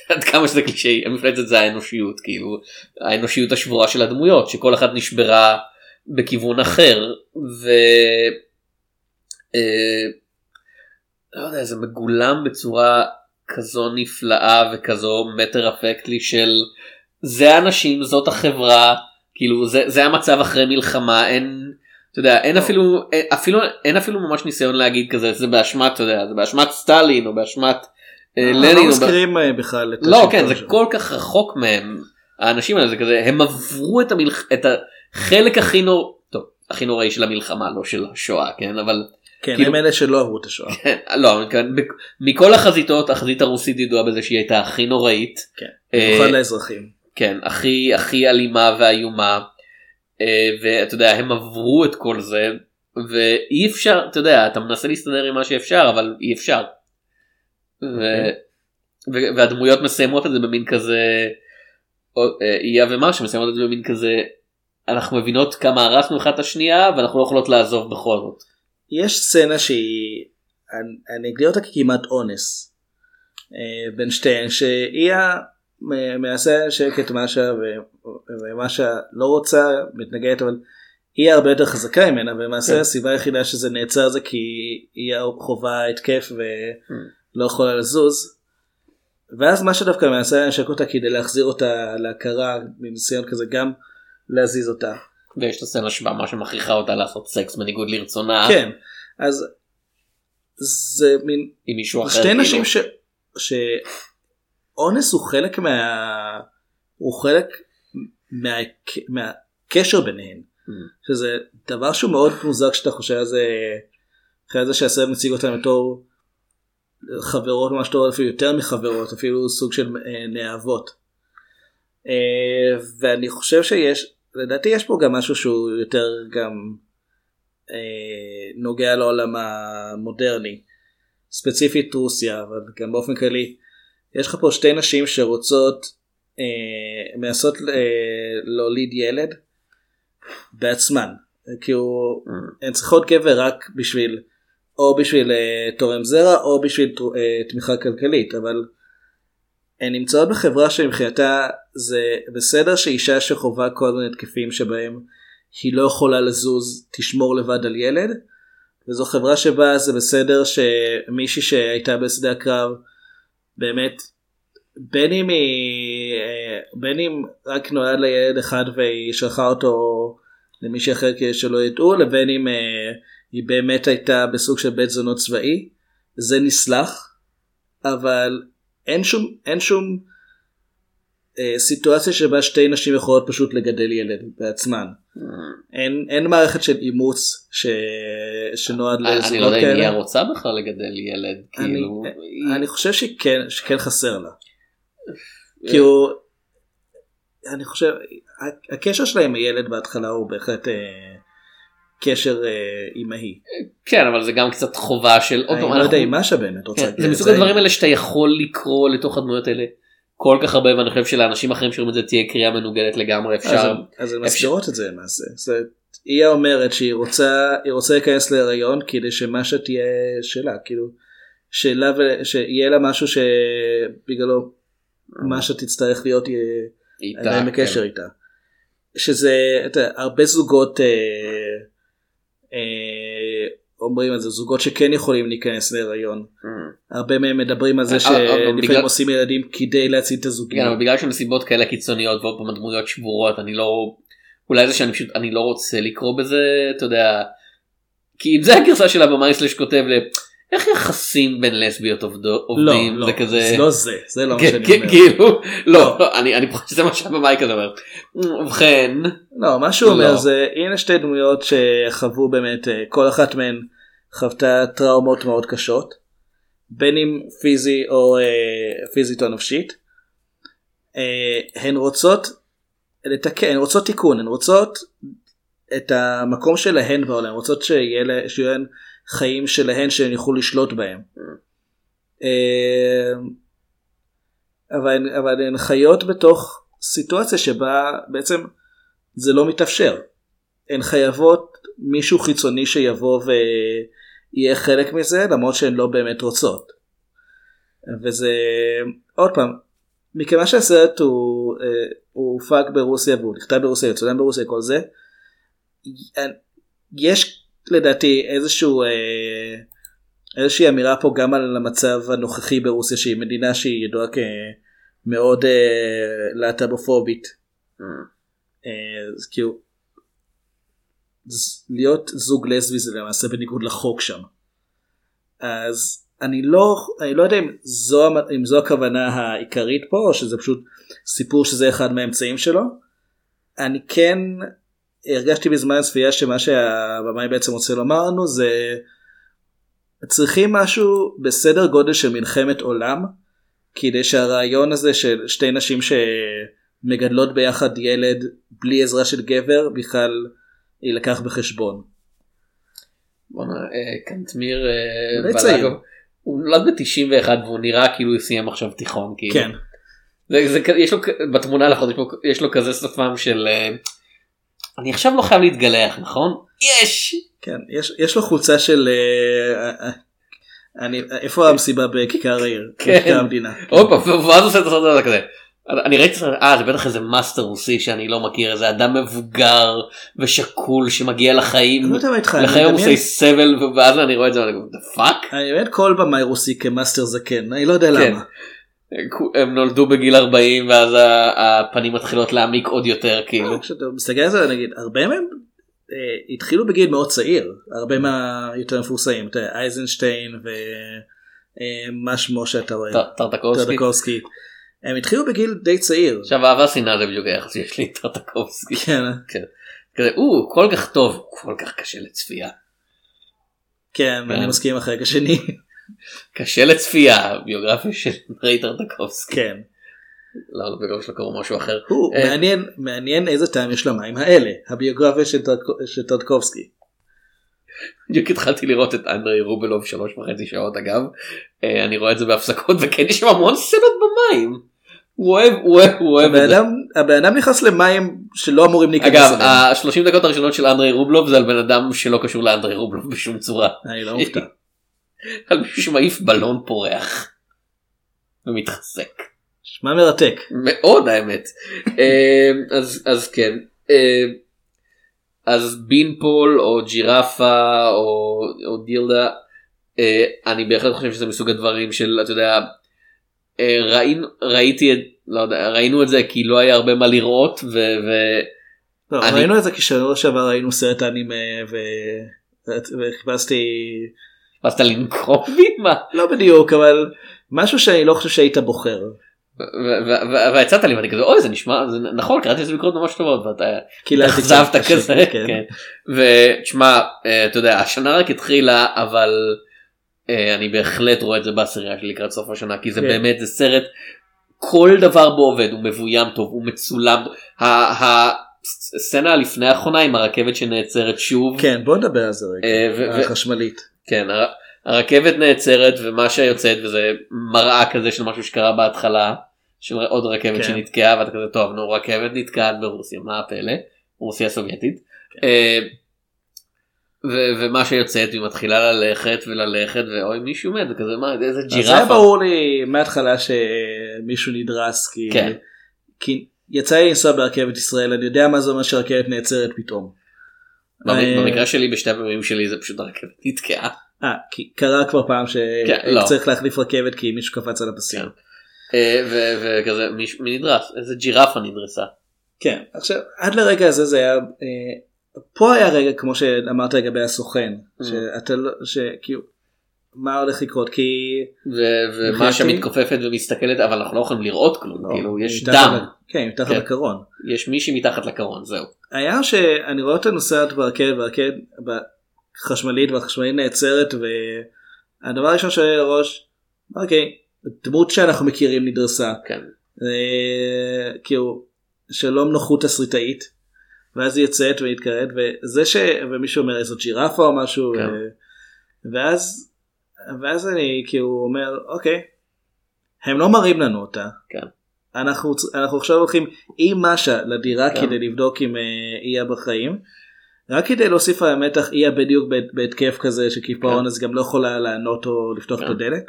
עד כמה שזה קלישאי המפלצת זה האנושיות כאילו האנושיות השבורה של הדמויות שכל אחת נשברה בכיוון אחר ו... אה, לא יודע זה מגולם בצורה כזו נפלאה וכזו מטר אפקטלי של זה האנשים זאת החברה כאילו זה, זה המצב אחרי מלחמה אין. אתה יודע אין אפילו אין- אפילו אין אפילו ממש ניסיון להגיד כזה זה באשמת אתה יודע זה באשמת סטלין או באשמת אה, לא לנין ב- מזכירים אה, בכלל את לא כן זה שלו. כל כך רחוק מהם האנשים האלה זה כזה הם עברו את המלח... את החלק הכי נור... טוב הכי נוראי של המלחמה לא של השואה כן אבל כן כאילו- הם אלה שלא עברו את השואה. כן, לא מכל החזיתות החזית הרוסית ידועה בזה שהיא הייתה הכי נוראית כן. אה, במיוחד לאזרחים. כן הכי הכי אלימה ואיומה אה, ואתה יודע הם עברו את כל זה ואי אפשר אתה יודע אתה מנסה להסתדר עם מה שאפשר אבל אי אפשר. ו... ו- והדמויות מסיימות את זה במין כזה אה, איה ומרשה מסיימות את זה במין כזה אנחנו מבינות כמה הרסנו אחת את השנייה ואנחנו לא יכולות לעזוב בכל זאת. יש סצנה שהיא אני- אני אגדיר אותה ככמעט אונס אה, בין שתיהן שהיא ה- מ- מנסה שקט משה ומשה לא רוצה מתנגדת אבל היא הרבה יותר חזקה ממנה ולמעשה כן. הסיבה היחידה שזה נעצר זה כי היא חווה התקף ולא יכולה לזוז. ואז מה שדווקא מנסה לנשק אותה כדי להחזיר אותה להכרה בניסיון כזה גם להזיז אותה. ויש את הסצנה שבה מה שמכריחה אותה לעשות סקס בניגוד לרצונה כן אז זה מין עם מישהו אחר. שתי כאילו. נשים ש... שאונס הוא חלק מה... הוא חלק מה... מהקשר ביניהן. Mm. שזה דבר שהוא מאוד מוזר כשאתה חושב על זה אחרי זה שהסרט מציג אותן בתור חברות ממש טובות אפילו יותר מחברות אפילו סוג של אה, נאהבות. אה, ואני חושב שיש לדעתי יש פה גם משהו שהוא יותר גם אה, נוגע לעולם המודרני ספציפית רוסיה אבל גם באופן כללי יש לך פה שתי נשים שרוצות אה, מנסות אה, להוליד ילד בעצמן כאילו Mm. הן צריכות גבר רק בשביל או בשביל אה, תורם זרע או בשביל אה, תמיכה כלכלית אבל הן נמצאות בחברה שמבחינתה זה בסדר שאישה שחווה כל מיני תקפים שבהם היא לא יכולה לזוז תשמור לבד על ילד? וזו חברה שבה זה בסדר שמישהי שהייתה בשדה הקרב באמת בין אם היא אה, בין אם רק נולד לילד אחד והיא שלחה אותו למישהי אחר כדי שלא ידעו לבין אם אה, היא באמת הייתה בסוג של בית זונות צבאי זה נסלח אבל אין שום אין שום סיטואציה שבה שתי נשים יכולות פשוט לגדל ילד בעצמן. אין אין מערכת של אימוץ ש... שנועד אני לא לזוגות יודע אם היא כאלה רוצה בכלל לגדל ילד אני- כאילו. היא- אני חושב שכן שכן חסר לה אה. כאילו אני חושב הקשר שלה עם הילד בהתחלה הוא בהחלט אה, קשר אה, אימהי. כן אבל זה גם קצת חובה של עוד אני לא יודע אם משה באמת רוצה כן, זה מסוג הדברים האלה שאתה יכול לקרוא לתוך הדמויות האלה כל כך הרבה ואני חושב שלאנשים אחרים שרואים את זה תהיה קריאה מנוגדת לגמרי אפשר. אז הן מסבירות את זה למעשה. היא אומרת שהיא רוצה היא רוצה להיכנס להיריון כדי שמשה תהיה שלה כאילו שאלה ו- שיהיה לה משהו שבגללו משה תצטרך להיות יהיה איתה, עדיין בקשר כן. איתה. שזה הרבה זוגות אה, אה, אומרים את זה זוגות שכן יכולים להיכנס להיריון Mm. הרבה מהם מדברים על זה אה, אה, שלפעמים בגלל- עושים ילדים כדי להציל את הזוגיות. כן, אבל בגלל שנסיבות כאלה קיצוניות ועוד פעם הדמויות שבורות אני לא אולי זה שאני פשוט אני לא רוצה לקרוא בזה אתה יודע כי אם זה הגרסה של הבמאי סלש כותב ל... איך יחסים בין לסביות לא, עובדים לא, זה כזה זה לא זה, זה לא מה שאני אומר. כאילו לא אני אני חושב שזה מה שהבמאי כזה אומר. ובכן לא, מה שהוא לא. אומר זה הנה שתי דמויות שחוו באמת אה, כל אחת מהן חוותה טראומות מאוד קשות בין אם פיזי או אה, פיזית או נפשית. אה, הן רוצות לתקן, הן רוצות תיקון, הן רוצות את המקום שלהן בעולם, הן רוצות שיהיה לה- שיהיו להן חיים שלהן שהן יוכלו לשלוט בהם. אה, אבל, הן- אבל הן חיות בתוך סיטואציה שבה בעצם זה לא מתאפשר. הן חייבות מישהו חיצוני שיבוא ויהיה חלק מזה למרות שהן לא באמת רוצות. וזה עוד פעם מכיוון שהסרט הוא, אה, הוא הופק ברוסיה והוא נכתב ברוסיה צולם ברוסיה כל זה יש לדעתי איזשהו אה, איזושהי אמירה פה גם על המצב הנוכחי ברוסיה שהיא מדינה שהיא ידועה כמאוד אה, להט"בופובית. אה, אז כאילו להיות זוג לסבי זה למעשה בניגוד לחוק שם. אז אני לא אני לא יודע אם זו אם זו הכוונה העיקרית פה או שזה פשוט סיפור שזה אחד מהאמצעים שלו. אני כן הרגשתי בזמן הצפייה שמה שהבמאי בעצם רוצה לומר לנו זה צריכים משהו בסדר גודל של מלחמת עולם כדי שהרעיון הזה של שתי נשים שמגדלות ביחד ילד בלי עזרה של גבר בכלל יילקח בחשבון. בואנה, אה, קנטמיר אה, צעיר. הוא נולד ב-91 והוא נראה כאילו הוא סיים עכשיו תיכון כאילו. כן. זה, זה, יש לו בתמונה לחוד יש לו, יש לו כזה שפם של אה, אני עכשיו לא חייב להתגלח נכון? יש! כן, יש, יש לו חולצה של אה, אני, איפה המסיבה בכיכר העיר? כן. בכיכר המדינה. פעם ואז עושה את הסרט הזה כזה. אני ראיתי סרט, אה זה בטח איזה מאסטר רוסי שאני לא מכיר איזה אדם מבוגר ושקול שמגיע לחיים לא יודע מה איתך, אני לחיי מדמיין- רוסי סבל ואז אני רואה את זה ואני אומר the fuck? אני באמת כל במאי רוסי כמאסטר זקן, אני לא יודע כן. למה. הם נולדו בגיל 40 ואז הפנים מתחילות להעמיק עוד יותר כאילו. כשאתה מסתכל על זה נגיד הרבה מהם אה, התחילו בגיל מאוד צעיר הרבה מהיותר מפורסמים אייזנשטיין ומה שמו שאתה רואה טרטקובסקי. הם התחילו בגיל די צעיר עכשיו אהבה שנאה זה בדיוק היחס שיש לי עם טרטקובסקי. כן כזה הוא כל כך טוב כל כך קשה לצפייה. כן אני מסכים עם החלק השני קשה לצפייה ביוגרפיה של ריי טרטקובסקי. כן לא, לביוגרפיה שלו קראו משהו אחר. אה, מעניין מעניין איזה טעם יש למים האלה הביוגרפיה של טרדקובסקי בדיוק התחלתי לראות את אנדרי רובלוב שלוש וחצי שעות אגב. אה, אני רואה את זה בהפסקות וכן יש שם המון סצנות במים. הוא אוהב הוא אוהב הוא אוהב את זה. הבן אדם נכנס למים שלא אמורים להיכנס אגב אליהם. ה-30 דקות הראשונות של אנדרי רובלוב זה על בן אדם שלא קשור לאנדרי רובלוב בשום צורה. אני לא מופתע על מישהו שמעיף בלון פורח. ומתחזק. שמע מרתק מאוד האמת. אה, אז אז כן. אה, אז בינפול או ג'ירפה או, או דילדה אה, אני בהחלט חושב שזה מסוג הדברים של אתה יודע ראינו ראיתי את לא יודע ראינו את זה כי לא היה הרבה מה לראות ו... ו... לא, אני- ראינו את זה כי שעבר ראינו סרט אנימה ו- וחיפשתי חיפשת לנקום בי מה לא בדיוק אבל משהו שאני לא חושב שהיית בוחר והצעת לי ואני כזה אוי זה נשמע זה נכון קראתי איזה ביקורות ממש טובות ואתה התאכזבת את השקט, כזה כן. כן. ותשמע אה, אתה יודע השנה רק התחילה אבל אה, אני בהחלט רואה את זה בעשירייה שלי לקראת סוף השנה כי זה כן. באמת זה סרט כל דבר בו עובד הוא מבוים טוב הוא מצולם ה- סצנה לפני האחרונה עם הרכבת שנעצרת שוב. כן בוא נדבר על זה רגע. אה, החשמלית. כן, הר- הרכבת נעצרת ומה שיוצאת וזה מראה כזה של משהו שקרה בהתחלה של עוד רכבת כן. שנתקעה ואתה כזה טוב נו רכבת נתקעת ברוסיה מה הפלא רוסיה הסובייטית. כן. ו- ומה שיוצאת היא מתחילה ללכת וללכת ואוי מישהו מת וכזה מה איזה אז זה היה ג'ירפה. ברור לי מההתחלה שמישהו נדרס כי, כן. כי יצא לי לנסוע ברכבת ישראל אני יודע מה זה אומר שרכבת נעצרת פתאום. אה, במקרה שלי בשתי הפעמים שלי זה פשוט הרכבת נתקעה. אה, כי קרה כבר פעם כן, לא. שצריך להחליף רכבת כי מישהו קפץ על הפסים. כן. אה, וכזה מי נדרס איזה ג'ירפה נדרסה. כן עכשיו עד לרגע הזה זה היה אה, פה היה רגע כמו שאמרת לגבי הסוכן Mm. שאתה לא שכאילו מה הולך לקרות כי ומה שמתכופפת ומסתכלת אבל אנחנו לא יכולים לראות כלום לא, כאילו יש דם כן מתחת כן. לקרון. יש מישהי מתחת לקרון זהו. היה שאני רואה אותה נוסעת ברכבת והרכבת בחשמלית והחשמלית נעצרת והדבר הראשון שעולה לראש אוקיי דמות שאנחנו מכירים נדרסה כן. כאילו שלום נוחות תסריטאית ואז היא יוצאת ומתקראת וזה ש... ומישהו אומר איזו ג'ירפה או משהו כן. ואז ואז אני כאילו אומר אוקיי הם לא מראים לנו אותה כן. אנחנו אנחנו עכשיו הולכים עם משה לדירה כן. כדי לבדוק אם אה, היא יהיה בחיים. רק כדי להוסיף על המתח היא בדיוק בהת- בהתקף כזה של קיפאון כן. אז גם לא יכולה לענות או לפתוח את כן. הדלת.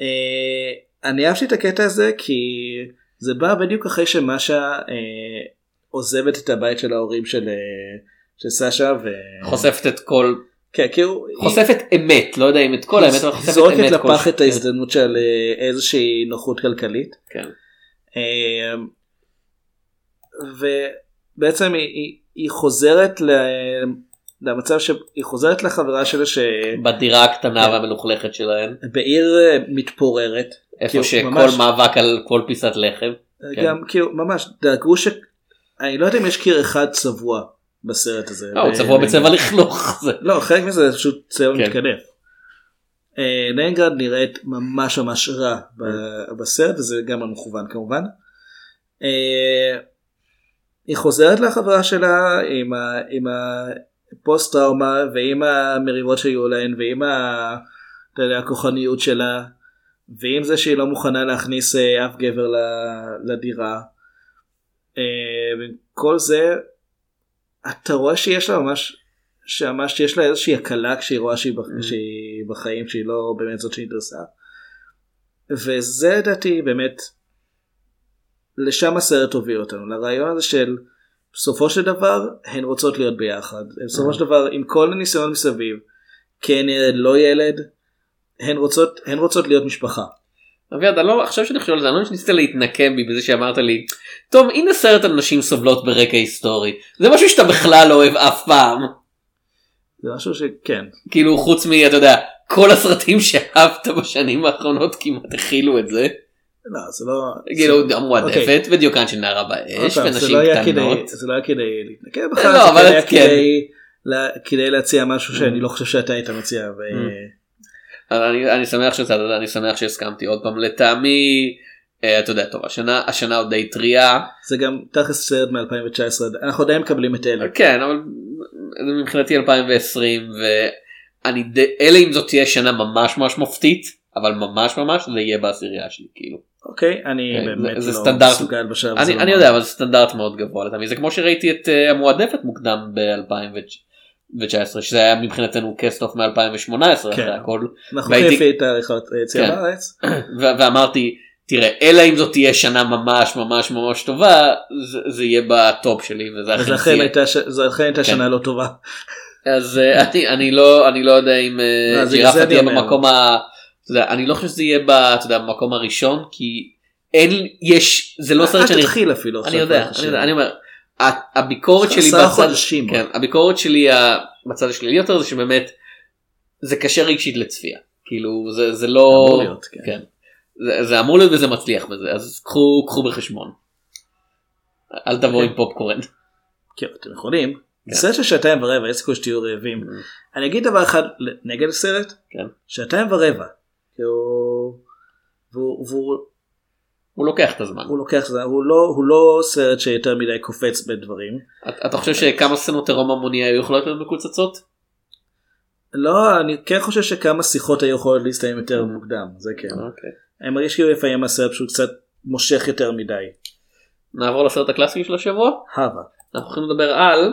אה, אני אהבתי את הקטע הזה כי זה בא בדיוק אחרי שמשה אה, עוזבת את הבית של ההורים של, אה, של סשה ו... חושפת את כל כן, כאילו, חושפת אמת לא יודע אם את כל האמת אבל היא חושפת זורקת אמת כל- לפח את ההזדמנות של אה, איזושהי נוחות כלכלית. כן. אה, ובעצם היא, היא, היא חוזרת ל... למצב שהיא חוזרת לחברה שלה שבעיר בדירה הקטנה כן. והמלוכלכת שלהם אה, מתפוררת. איפה שכל ממש- מאבק על כל פיסת לחם. כן. גם כאילו ממש דאגו ש... אני לא יודע אם יש קיר אחד צבוע בסרט הזה. לא, הוא צבוע ב- בצבע לכלוך. לא חלק מזה זה פשוט צבע כן. מתקדם. אה, לנינגרד נראית ממש ממש רע בסרט וזה גם המכוון כמובן. אה, היא חוזרת לחברה שלה עם, ה, עם הפוסט טראומה ועם המריבות שהיו להן ועם ה, אתה יודע, הכוחניות שלה ועם זה שהיא לא מוכנה להכניס אה, אף גבר לדירה. אה, כל זה אתה רואה שיש לה ממש שממש יש לה איזושהי הקלה כשהיא רואה שהיא, בח... שהיא בחיים שהיא לא באמת זאת שנדרסה. וזה לדעתי באמת לשם הסרט הוביל אותנו לרעיון הזה של בסופו של דבר הן רוצות להיות ביחד בסופו של דבר עם כל הניסיון מסביב כן ילד לא ילד הן רוצות הן רוצות להיות משפחה. אביעד, לא, עכשיו שאני חושב על זה, אני לא ניסית להתנקם בי בזה שאמרת לי, טוב הנה סרט על נשים סובלות ברקע היסטורי, זה משהו שאתה בכלל לא אוהב אף פעם, זה משהו שכן כאילו חוץ מ, אתה יודע, כל הסרטים שאהבת בשנים האחרונות כמעט הכילו את זה, לא זה לא כאילו זה- המועדפת אוקיי. ודיוקן של נערה באש זה ונשים לא קטנות, זה לא היה כדי להתנקם בכלל, לא, זה אבל היה כן. כדי, לה, כדי להציע משהו שאני לא חושב שאתה היית מציע. אני, אני שמח שאתה יודע, אני שמח שהסכמתי עוד פעם לטעמי, אה, אתה יודע, טוב השנה, השנה עוד די טריה, זה גם תכלס סרט מ-2019, אנחנו עדיין מקבלים את אלה. כן אבל זה מבחינתי 2020 ואני די, אלא אם זאת תהיה שנה ממש ממש מופתית אבל ממש ממש זה יהיה בעשירייה שלי כאילו. אוקיי, אני כן, באמת זה- לא סטנדרט. מסוגל בשלב הזה. אני, אני. יודע אבל זה סטנדרט מאוד גבוה לטעמי זה כמו שראיתי את uh, המועדפת מוקדם ב-2019 שזה היה מבחינתנו קסטוף מ-2018 כן. אחרי הכל אנחנו והייתי- לפי תאריכות היציאה כן. בארץ. ו- ואמרתי תראה אלא אם זאת תהיה שנה ממש ממש ממש טובה זה, זה יהיה בטופ שלי וזה אכן. הייתה ש- זו אכן הייתה כן. שנה לא טובה. אז אה, אני, אני לא אני לא יודע אם אה, לא, זה ג'ירפה תהיה. במקום ה... אני לא חושב שזה יהיה במקום הראשון כי אין יש זה לא סרט אל שאני תתחיל אפילו אני. יודע אני יודע. אני אומר הביקורת שלי בצד. כן הביקורת שלי בצד השלילי יותר זה שבאמת זה קשה רגשית לצפייה כאילו זה זה לא אמור להיות, כן. כן. זה, זה אמור להיות וזה מצליח בזה אז קחו קחו בחשבון. אל תבואו. עם פופקורן. כן, אתם יכולים. כן. סרט של שעתיים ורבע, יש סיכוי שתהיו רעבים. אני אגיד דבר אחד נגד הסרט, כן. שעתיים ורבע. כאילו, והוא, והוא, הוא לוקח את הזמן. הוא לוקח זמן, הוא לא, הוא לא סרט שיותר מדי קופץ בין דברים. אתה- אתה חושב שכמה סצנות עירום המוני היו יכולות להיות מקוצצות? לא, אני כן חושב שכמה שיחות היו יכולות להסתיים יותר מוקדם, זה כן. אוקיי. אני מרגיש כאילו לפעמים הסרט פשוט קצת מושך יותר מדי. נעבור לסרט הקלאסי של השבוע. הווה. אנחנו הולכים לדבר על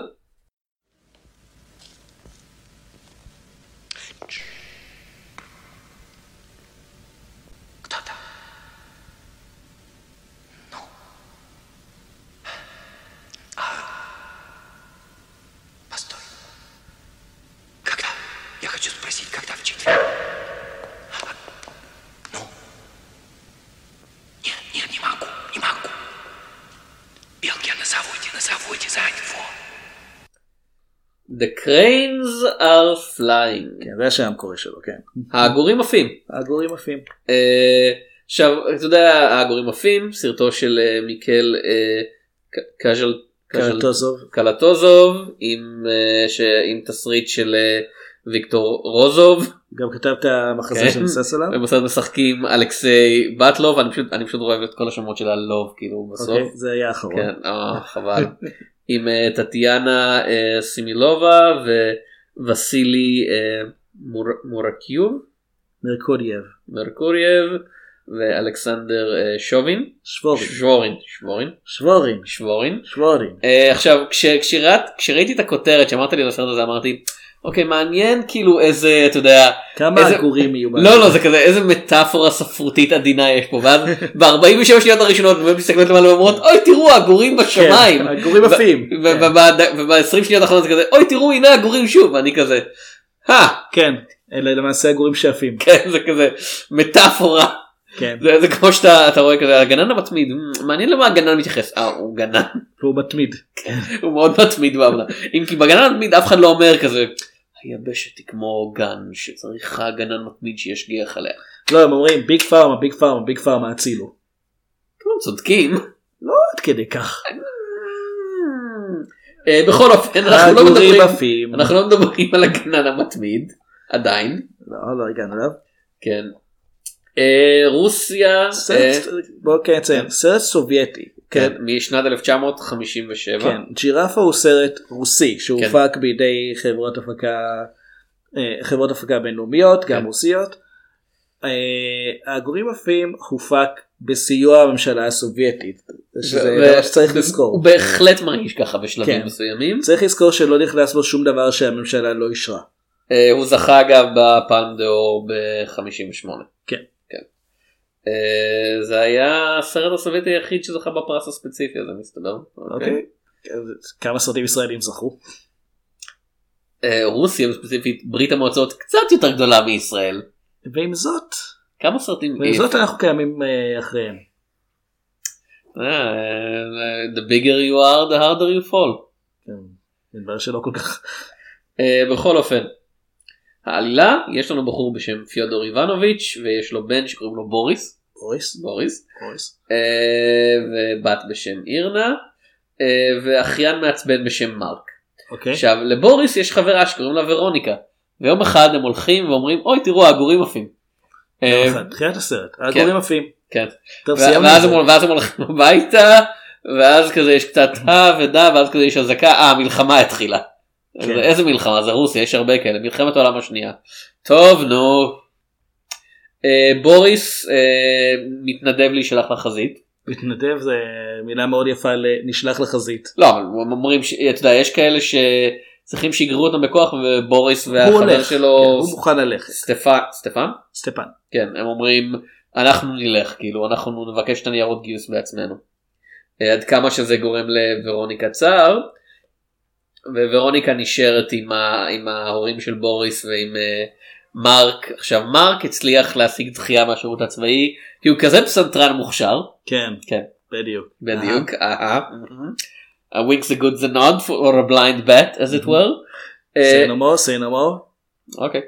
спросить, когда в четверг? Ну. Нет, нет, не могу, не могу. Белки на заводе, на заводе, за Альфо. The Cranes are Flying. כן, זה השם המקורי שלו, כן. העגורים עפים. העגורים עפים. אה, עכשיו אתה יודע העגורים עפים סרטו של אה, מיקל אה, ק- קז'ל קז'ל- קלטוזוב. קלטוזוב עם אה, ש- עם תסריט של אה, ויקטור רוזוב. גם כתב את המחזה כן. שמבסס עליו. במוסד משחקים אלכסיי באטלוב אני פשוט אני פשוט אוהב את כל השמות של הלוב כאילו בסוף. אוקיי, זה היה האחרון. כן, אה, חבל. עם אה, טטיאנה אה, סימילובה ווסילי אה, מור- מורקיוב, מרקודייב. מרקורייב ואלכסנדר שובין, שוורין. שורין, שורין, שוורין. שורין. שוורין. אה, עכשיו כש, כשראית, כשראיתי את הכותרת שאמרת לי על הסרט הזה אמרתי אוקיי מעניין כאילו איזה אתה יודע כמה איזה- עגורים יהיו לא לא זה כזה איזה מטאפורה ספרותית עדינה יש פה ואז ב-47 שניות הראשונות מסתכלות למעלה ואומרות אוי תראו בשמיים. כן, עגורים עפים. כן. וב-20 שניות האחרונות זה כזה אוי תראו הנה הגורים שוב ואני כזה. "אה, כן, אלה למעשה עגורים שעפים. כן זה כזה מטאפורה כן. זה, זה כמו שאתה אתה רואה כזה הגנן המתמיד "מ, מעניין למה הגנן מתייחס אה הוא גנן והוא מתמיד. הוא מאוד מתמיד בעבודה אם כי בגנן המתמיד אף אחד לא אומר כזה היבשת היא כמו גן שצריכה גנן מתמיד שישגיח עליה. לא, הם אומרים ביג פארמה, ביג פארמה, ביג פארמה הצילו. הם צודקים. לא עד כדי כך. אה, בכל אופן אנחנו לא מדברים. אנחנו לא מדברים על הגנן המתמיד עדיין לא, לא הגענו אליו. כן. אה, רוסיה סרט, בוא כן נציין, סרט סובייטי. כן, כן. משנת 1957 כן, ג'ירפה הוא סרט רוסי כן. שהופק בידי חברות הפקה אה, חברות הפקה בינלאומיות גם כן. רוסיות. אה, העגורים עפים הופק בסיוע הממשלה הסובייטית שזה דבר שצריך הוא לזכור. בהחלט מרגיש ככה בשלבים כן. מסוימים צריך לזכור שלא נכנס בו שום דבר שהממשלה לא אישרה. אה, הוא זכה אגב בפעם דאור ב-58 כן. כן. אה, זה היה הסרט הסובייטי היחיד שזכה בפרס הספציפי הזה מסתבר. אוקיי. אז כמה סרטים ישראלים זכו? אה, רוסיה ספציפית ברית המועצות קצת יותר גדולה מישראל. ועם זאת, כמה סרטים ועם זאת אנחנו קיימים אה, אחריהם. the bigger you are the harder you fall. כן, מתברר שלא כל כך. בכל אופן. העלילה יש לנו בחור בשם פיודור איבנוביץ' ויש לו בן שקוראים לו בוריס בוריס? בוריס בוריס. אה, ובת בשם אירנה אה, ואחיין מעצבן בשם מרק. אוקיי. עכשיו לבוריס יש חברה שקוראים לה ורוניקה ויום אחד הם הולכים ואומרים אוי תראו העגורים עפים. אה, תחילת הסרט. העגורים עפים. כן. ו- סיימנו. ואז. הם הולכים הביתה ואז כזה יש קצת הא ודה ואז כזה יש אזעקה אה המלחמה התחילה. כן. איזה מלחמה זה רוסיה יש הרבה כאלה מלחמת העולם השנייה. טוב נו. אה, בוריס אה, מתנדב להישלח לחזית. מתנדב זה מילה מאוד יפה לנשלח לחזית. לא אבל הם אומרים שאתה יודע יש כאלה שצריכים שיגרו אותם בכוח ובוריס הוא והחבר הולך, שלו כן, הוא מוכן ללכת. סטפן סטפן סטפן. כן הם אומרים אנחנו נלך כאילו אנחנו נבקש את הניירות גיוס בעצמנו. אה, עד כמה שזה גורם לוורוניקה צער. וורוניקה נשארת עם, ה, עם ההורים של בוריס ועם uh, מרק עכשיו מרק הצליח להשיג דחייה מהשירות הצבאי כי הוא כזה פסנתרן מוכשר כן. כן. בדיוק. בדיוק אהה. a winks a good the nod for, or a blind bet as it were. אה, say no more, say no more. אוקיי.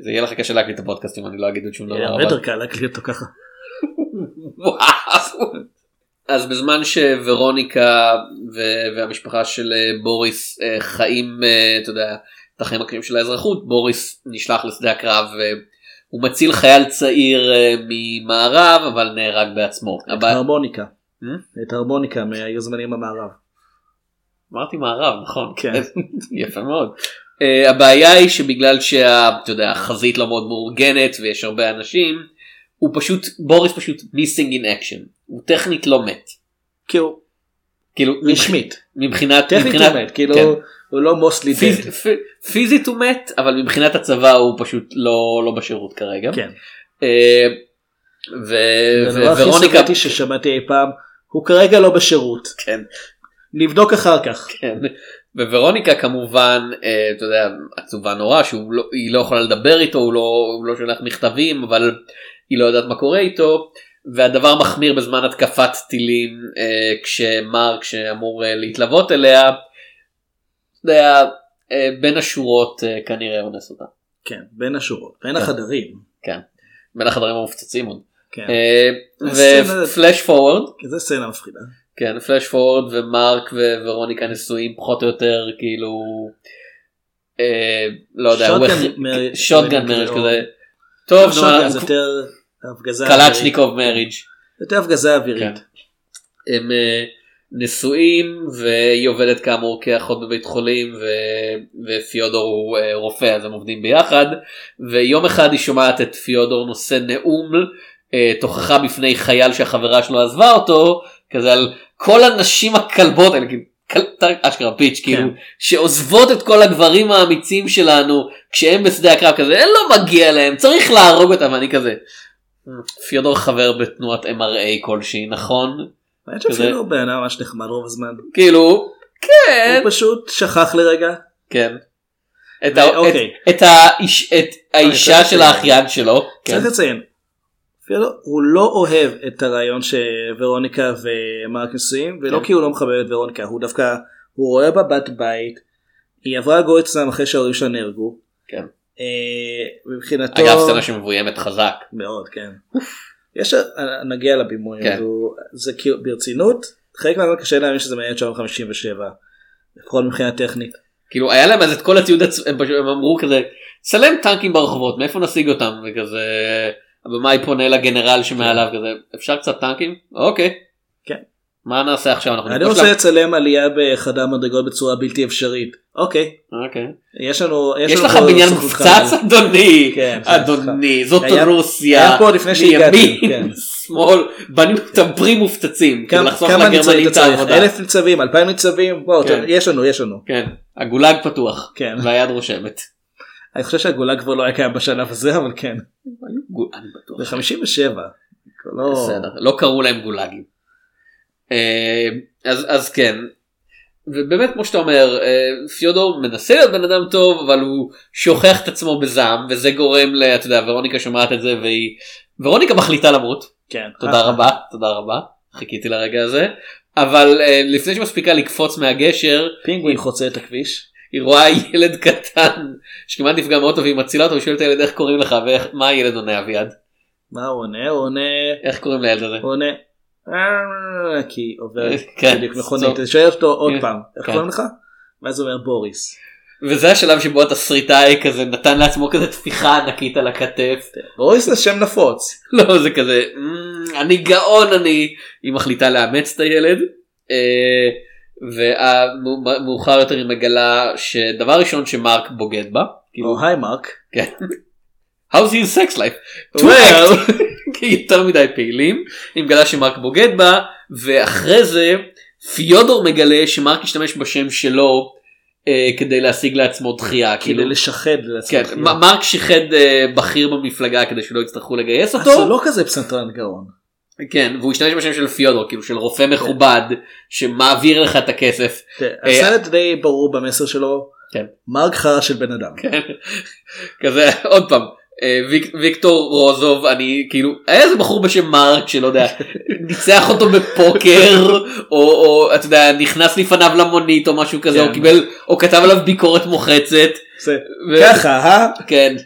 זה יהיה לך קשה להקליט את הפודקאסט אם אני לא אגיד עוד שום דבר. יהיה הרבה יותר קל להקליט אותו ככה. אז בזמן שוורוניקה והמשפחה של אה, בוריס אה, חיים אה, אתה יודע את החיים הקשים של האזרחות בוריס נשלח לשדה הקרב הוא מציל חייל צעיר אה, ממערב אבל נהרג בעצמו. את הבע- הרמוניקה. Hmm? את הרמוניקה מהיו זמנים במערב. אמרתי מערב נכון כן. יפה מאוד. Uh, הבעיה היא שבגלל שאתה יודע החזית לא מאוד מאורגנת ויש הרבה אנשים הוא פשוט בוריס פשוט missing in action הוא טכנית לא מת. כאילו כאילו רשמית. מבחינת טכנית מבחינת הוא מת. כאילו כן. הוא לא מוסלי פיז, דד. פ- פיזית הוא מת אבל מבחינת הצבא הוא פשוט לא לא בשירות כרגע. כן. אה, ו- הדבר הכי וורוניקה ששמעתי אי פעם הוא כרגע לא בשירות. כן. נבדוק אחר כך. כן. וורוניקה כמובן אה, אתה יודע עצובה נורא שהיא לא, לא יכולה לדבר איתו הוא לא, הוא לא שולח מכתבים אבל היא לא יודעת מה קורה איתו והדבר מחמיר בזמן התקפת טילים אה, כשמרק שאמור אה, להתלוות אליה. אתה יודע, אה, בין השורות אה, כנראה אונס אותה. כן. בין השורות. בין כן. החדרים. בין החדרים המופצצים עוד. כן. אה, ופלאש פורוורד כי זה סצנה מפחידה. כן פלאש פורוורד ומרק וורוניקה נשואים פחות או יותר כאילו לא יודע שוטגן מריג' כזה. טוב נו, שוטגן זה יותר הפגזה אווירית. קלצ'ניקוב מריג' יותר הפגזה אווירית. כן. הם נשואים והיא עובדת כאמור כאחות בבית חולים ו- ופיודור הוא אה, רופא אז הם עובדים ביחד. ויום אחד היא שומעת את פיודור נושא נאום אה, תוכחה בפני חייל שהחברה שלו עזבה אותו כזה על כל הנשים הכלבות האלה כאילו, כל- אשכרה פיץ' כאילו שעוזבות את כל הגברים האמיצים שלנו כשהם בשדה הקרב כזה אין לא מגיע להם צריך להרוג אותם. ואני כזה. פיודור חבר בתנועת MRA כלשהי נכון האמת כזה- שאפילו הוא בן אדם ממש נחמד רוב הזמן. כאילו כן הוא פשוט שכח לרגע. כן. את, ה- אוקיי. את, את, האיש, את האישה של. האחיין שלו. כן. צריך לציין. אפילו הוא לא אוהב את הרעיון שוורוניקה ומרק נשואים ולא כן. כי הוא לא מכבד את ורוניקה הוא דווקא הוא רואה בה בת בית. היא עברה לגור אצלם אחרי שההורים שלה נהרגו. כן. אה, מבחינתו אגב סצנה שמבוימת חזק. מאוד כן. יש נגיע לבימוי כן. הוא- זה כאילו ברצינות חלק מהזמן קשה להאמין שזה מעניין 957 לפחות מבחינה טכנית. כאילו היה להם אז את כל הציוד הצ- הם, פשוט- הם אמרו כזה צלם טנקים ברחובות מאיפה נשיג אותם וכזה הבמאי פונה לגנרל שמעליו כזה אפשר קצת טנקים אוקיי. מה נעשה עכשיו אנחנו אני רוצה לצלם עלייה בחדר מדרגות בצורה בלתי אפשרית. אוקיי אוקיי. יש לנו יש לך בניין מופצץ. אדוני כן, אדוני זאת היה- רוסיה היה פה לפני שהגעתי, מימין כן. שמאל בנינו טמפרים מופצצים כדי כמה ניצבים אתה את צריך? אלף ניצבים אלפיים ניצבים בוא, כן. יש לנו יש לנו. כן הגולג פתוח כן. והיד רושמת. אני חושב שהגולה כבר לא היה קיים בשלב הזה אבל כן. גול- אני בטוח. ב-57. לא... בסדר לא קראו להם גולגים. אה, אז אז כן. ובאמת כמו שאתה אומר אה, פיודור מנסה להיות בן אדם טוב אבל הוא שוכח את עצמו בזעם וזה גורם ל... אתה יודע ורוניקה שומעת את זה והיא ורוניקה מחליטה למות כן. תודה רבה תודה רבה חיכיתי לרגע הזה אבל אה, לפני שמספיקה לקפוץ מהגשר פינגווין חוצה את הכביש. היא רואה ילד קטן שכמעט נפגע מאוטו והיא מצילה אותו ושואלת את הילד איך קוראים לך ומה הילד עונה אביעד מה הוא עונה? הוא עונה... איך קוראים לילד הזה. הוא עונה... "אה", כי עובר כן, בדיוק מכונית. אני שואל אותו עוד כן, פעם. איך כן. קוראים לך? ואז הוא אומר בוריס. וזה השלב שבו התסריטאי כזה נתן לעצמו כזה טפיחה ענקית על הכתף. בוריס זה שם נפוץ. לא זה כזה "אמ, אני גאון אני היא מחליטה לאמץ את הילד. אה, ומאוחר יותר היא מגלה שדבר ראשון שמרק בוגד בה. כאילו, או היי מרק. כן. How's your sex life? Well. יותר מדי פעילים. היא מגלה שמרק בוגד בה ואחרי זה פיודור מגלה שמרק השתמש בשם שלו אה, כדי להשיג לעצמו דחייה. כדי כאילו, לשחד לעצמו. כן, מרק שיחד אה, בכיר במפלגה כדי שלא יצטרכו לגייס אז זה אותו. לא כזה פסנתרן גאון. כן, והוא השתמש בשם של פיודור, כאילו של רופא מכובד שמעביר לך את הכסף. אה, הסרט די ברור במסר שלו. כן. מרק חרא של בן אדם. כן. כזה עוד פעם. אה, ויק, ויקטור רוזוב אני כאילו היה איזה בחור בשם מרק שלא יודע ניצח אותו בפוקר או, או אתה יודע נכנס לפניו למונית או משהו כזה כן. או קיבל או כתב עליו ביקורת מוחצת. ו- ככה, אה? כן.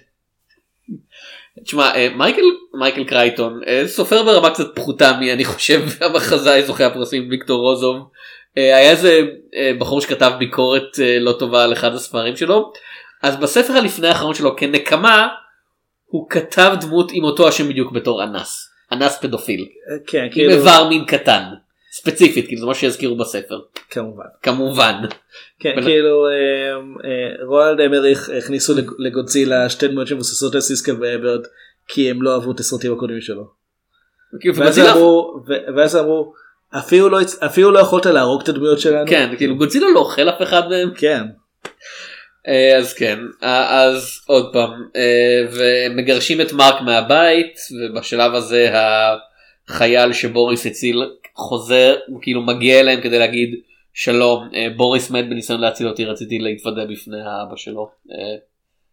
תשמע אה, מייקל מייקל קרייטון סופר ברמה קצת פחותה מי אני חושב המחזאי זוכה הפרסים ויקטור רוזוב. היה איזה בחור שכתב ביקורת לא טובה על אחד הספרים שלו אז בספר הלפני האחרון שלו כנקמה הוא כתב דמות עם אותו השם בדיוק בתור אנס. אנס פדופיל. כן עם כאילו איבר מין קטן. ספציפית כאילו זה מה שהזכירו בספר. כמובן כמובן. כן ול- כאילו אה, אה, רואלד אמריך הכניסו לג- לגודזילה שתי דמויות שמבוססות על סיסקל ואברד כי הם לא אהבו את הסרטים הקודמים שלו. כאילו, ואז אמרו ואז אמרו אפילו לא אפילו לא יכולת להרוג את הדמויות שלנו. כן כאילו גודזילה לא אוכל אף אחד מהם. כן. אה, אז כן אה, אז עוד פעם אה, ומגרשים את מרק מהבית ובשלב הזה החייל שבוריס הציל חוזר הוא כאילו מגיע אליהם כדי להגיד שלום בוריס מת בניסיון להציל אותי רציתי להתוודע בפני האבא שלו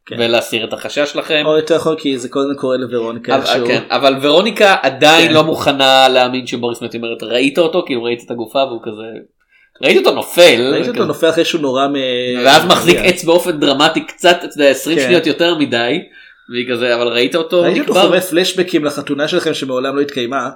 כן. ולהסיר את החשש שלכם. או יותר נכון כי זה הזמן קורה לוורוניקה אבל, איכשהו. כן, אבל ורוניקה עדיין כן. לא מוכנה להאמין שבוריס מת, אומרת ראית אותו כאילו ראית את הגופה והוא כזה ראית אותו נופל ראיתי אותו. נופל אחרי שהוא נורא מ... ואז מחזיק עץ באופן דרמטי קצת אתה יודע 20 כן. שניות יותר מדי והיא כזה אבל ראית אותו ראיתי אותו נקבר?" חווה פלשבקים לחתונה שלכם שמעולם לא התקיימה.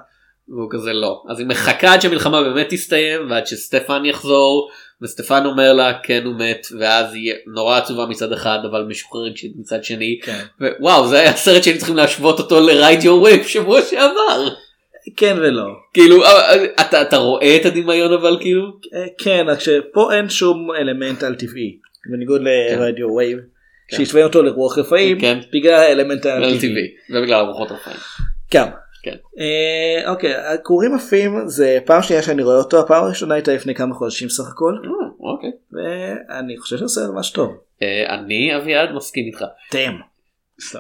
והוא כזה לא אז היא מחכה עד שהמלחמה באמת תסתיים ועד שסטפן יחזור וסטפן אומר לה כן הוא מת ואז היא נורא עצובה מצד אחד אבל משוחררת מצד שני כן. ווואו זה היה סרט שהיינו צריכים להשוות אותו ל Ride Your Wave שבוע שעבר כן ולא. כאילו אה, אה, אתה אתה רואה את הדמיון אבל כאילו אה, כן רק שפה אין שום אלמנט על טבעי בניגוד ל Ride Your Wave שהשווה אותו לרוח רפאים כן. בגלל האלמנט על. טבעי ובגלל הרוחות רפאים. גם. כן. אה, אוקיי העגורים עפים זה פעם שנייה שאני רואה אותו הפעם הראשונה הייתה לפני כמה חודשים סך הכל אה, אוקיי. ואני חושב שזה סרט ממש טוב. אה, אני אביעד מסכים איתך. תם.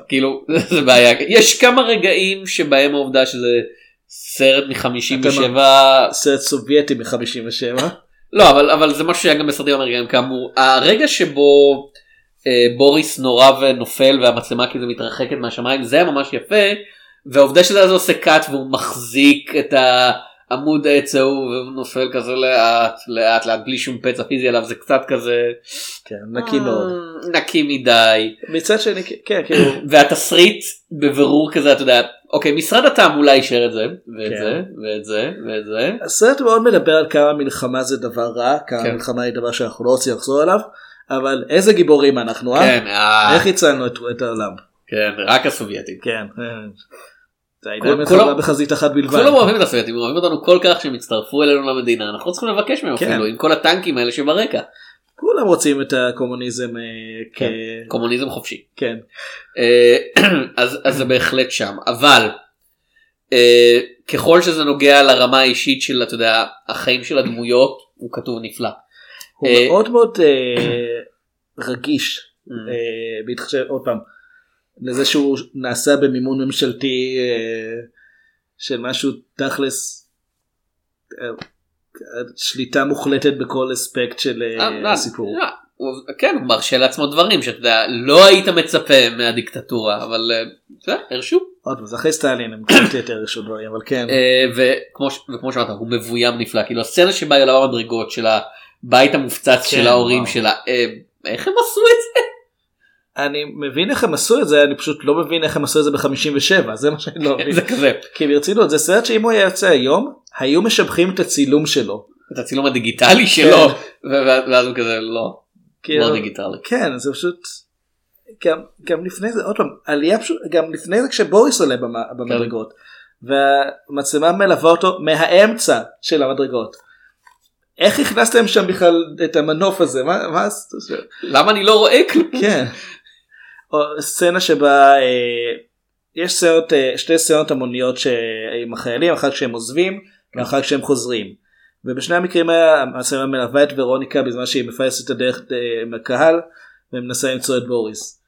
כאילו זה בעיה יש כמה רגעים שבהם העובדה שזה סרט מ-57 סרט סובייטי מ-57. לא אבל אבל זה משהו שהיה גם בסרטים אמריקאים כאמור הרגע שבו אה, בוריס נורא ונופל והמצלמה כאילו מתרחקת מהשמיים זה היה ממש יפה והעובדה שזה עושה קאט והוא מחזיק את העמוד העץ ההוא והוא נופל כזה לאט לאט לאט בלי שום פצע פיזי עליו זה קצת כזה כן נקי מאוד. אה, נקי מדי מצד שני כן כאילו והתסריט בבירור כזה אתה יודע אוקיי משרד התעמולה אישר את זה ואת כן. זה ואת זה ואת זה הסרט מאוד מדבר על כמה מלחמה זה דבר רע כמה כן. מלחמה היא דבר שאנחנו לא רוצים לחזור עליו אבל איזה גיבורים אנחנו אה? כן אה, איך הצלנו את, את העולם כן רק הסובייטים כן. כולם- בחזית אחת בלבד. כולם אוהבים את הסובייטים אוהבים אותנו כל כך שהם הצטרפו אלינו למדינה אנחנו לא צריכים לבקש מהם כן. אפילו עם כל הטנקים האלה שברקע כולם רוצים את הקומוניזם אה, כ... קומוניזם חופשי כן. אה, אז אז זה בהחלט שם אבל אה, ככל שזה נוגע לרמה האישית של אתה יודע החיים של הדמויות הוא כתוב נפלא. הוא מאוד מאוד רגיש Mm. בהתחשב עוד פעם לזה שהוא נעשה במימון ממשלתי אה, של משהו תכלס אה, שליטה מוחלטת בכל אספקט של אה, הסיפור. הוא- כן הוא מרשה לעצמו דברים שאתה יודע לא היית מצפה מהדיקטטורה אבל בסדר, הרשו עוד פעם זה אחרי סטלין הם קצת יותר רשו דברים אבל כן. וכמו שאמרת הוא מבוים נפלא כאילו הסצנה שבה היא עולה במדרגות של הבית המופצץ כן, של ההורים וואו. שלה איך הם עשו את זה אני מבין איך הם עשו את זה אני פשוט לא מבין איך הם עשו את זה ב-57 זה מה שאני לא מבין. זה כזה כי ברצינות זה סרט שאם הוא היה יוצא היום היו משבחים את הצילום שלו. את הצילום הדיגיטלי שלו ו- ואז הוא כזה לא לא דיגיטלי כן זה פשוט גם, גם לפני זה עוד פעם עלייה פשוט גם לפני זה כשבוריס עולה במ, במדרגות והמצלמה מלווה אותו מהאמצע של המדרגות. איך הכנסתם שם בכלל את המנוף הזה מה, מה למה אני לא רואה כלום כן. סצנה שבה אה, יש סצנות אה, שתי סצנות המוניות עם החיילים אחת כשהם עוזבים ואחת כשהם חוזרים. ובשני המקרים המצלמה מלווה את ורוניקה בזמן שהיא מפייסת את הדרך אה, מהקהל ומנסה למצוא את בוריס.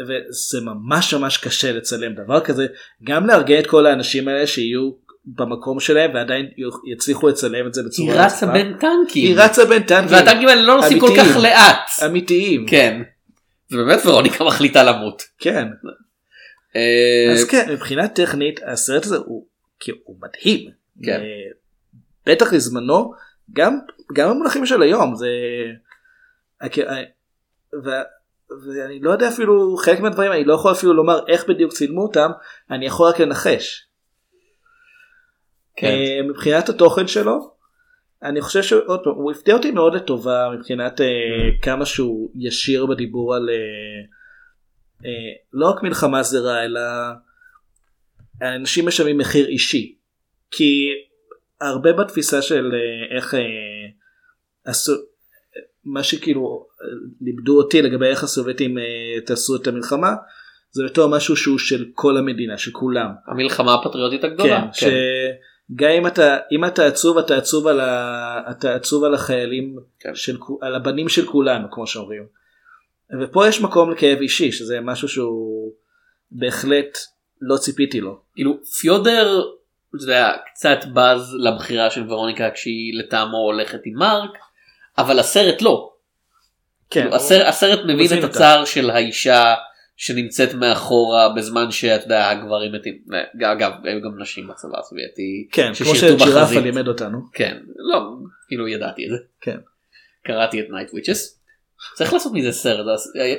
וזה ממש ממש קשה לצלם דבר כזה גם לארגן את כל האנשים האלה שיהיו במקום שלהם ועדיין יצליחו לצלם את זה היא בצורה רצה יפה. בין טנקים היא רצה בין טנקים והטנקים האלה לא נוסעים כל. כך לאט אמיתיים כן. באמת ורוניקה מחליטה למות. כן אה, אז כן מבחינה טכנית הסרט הזה הוא, הוא מדהים. כן. אה, בטח לזמנו גם גם במונחים של היום זה. אה, ו- ואני לא יודע אפילו חלק מהדברים אני לא יכול אפילו לומר איך בדיוק צילמו אותם אני יכול רק לנחש. כן. מבחינת התוכן שלו אני חושב שעוד פעם הוא הפתיע אותי מאוד לטובה מבחינת אה, כמה שהוא ישיר בדיבור על אה, אה, לא רק מלחמה זה רע אלא אנשים משלמים מחיר אישי כי הרבה בתפיסה של אה, איך אה, עשו מה שכאילו אה, לימדו אותי לגבי איך הסובייטים אה, תעשו את המלחמה זה בתור משהו שהוא של כל המדינה של כולם. המלחמה הפטריוטית הגדולה. כן, שגם אם אתה אם אתה עצוב אתה עצוב על ה... אתה עצוב על החיילים כן. של על הבנים של כולנו כמו שאומרים. ופה יש מקום לכאב אישי שזה משהו שהוא בהחלט לא ציפיתי לו. כאילו פיודר אתה יודע, קצת בז לבחירה של ורוניקה כשהיא לטעמו הולכת עם מרק אבל הסרט לא. כן. כאילו, הסרט, הסרט מבין את. הצער של האישה שנמצאת מאחורה בזמן שאתה יודע הגברים מתים. אגב היו גם נשים בצבא הסובייטי. כן כמו שג'ירפה. לימד אותנו. כן לא כאילו ידעתי את זה. כן. קראתי את Night Witches. צריך לעשות מזה סרט. אה,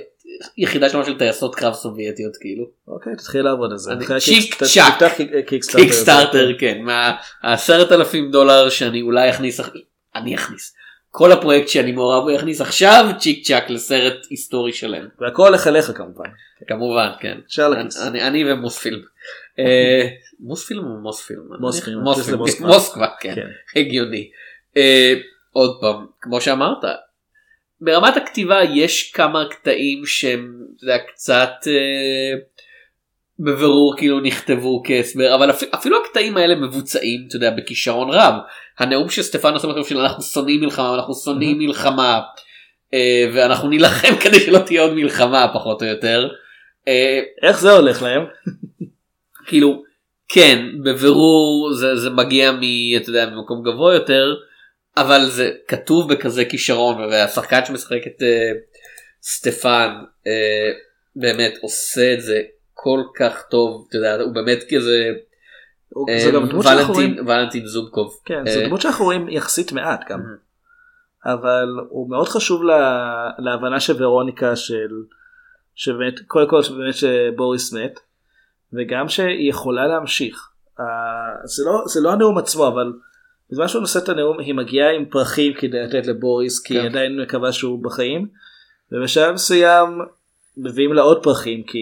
יחידה שלמה של טייסות קרב סובייטיות כאילו. אוקיי תתחיל לעבוד על זה. צ'יק צ'אק. קיק- קיקסטארטר. כן מהעשרת אלפים דולר שאני אולי אכניס אני אכניס כל הפרויקט שאני מעורב בו יכניס עכשיו צ'יק צ'אק לסרט היסטורי שלם והכל הולך אליך כמובן. כמובן כן אפשר. אני, אני ומוספילם מוספילם או מוספילם מוספילם, מוסקבה. כן כן. הגיוני אה, עוד פעם כמו שאמרת ברמת הכתיבה יש כמה קטעים שהם קצת אה, בבירור כאילו נכתבו כהסבר אבל אפילו, אפילו הקטעים האלה מבוצעים אתה יודע בכישרון רב הנאום של סטפן עושה לכם של אנחנו שונאים מלחמה אנחנו שונאים מלחמה אה, ואנחנו נילחם כדי שלא תהיה עוד מלחמה פחות או יותר. אה, איך זה הולך להם? כאילו כן בבירור זה, זה מגיע מ, אתה יודע, ממקום גבוה יותר אבל זה כתוב בכזה כישרון והשחקן שמשחק את uh, סטפן uh, באמת עושה את זה כל כך טוב אתה יודע הוא באמת כזה אה, זה גם דמות שאנחנו רואים. ולנטין זובקוב כן, אה, זו דמות שאנחנו רואים יחסית מעט גם. אבל הוא מאוד חשוב לה, להבנה של ורוניקה של שבאמת קודם כל שבאמת שבוריס מת וגם שהיא יכולה להמשיך. זה לא זה לא הנאום עצמו אבל בזמן שהוא נושא את הנאום היא מגיעה עם פרחים כדי לתת לבוריס כי היא כן. עדיין מקווה שהוא בחיים ובשלב מסוים מביאים לה עוד פרחים כי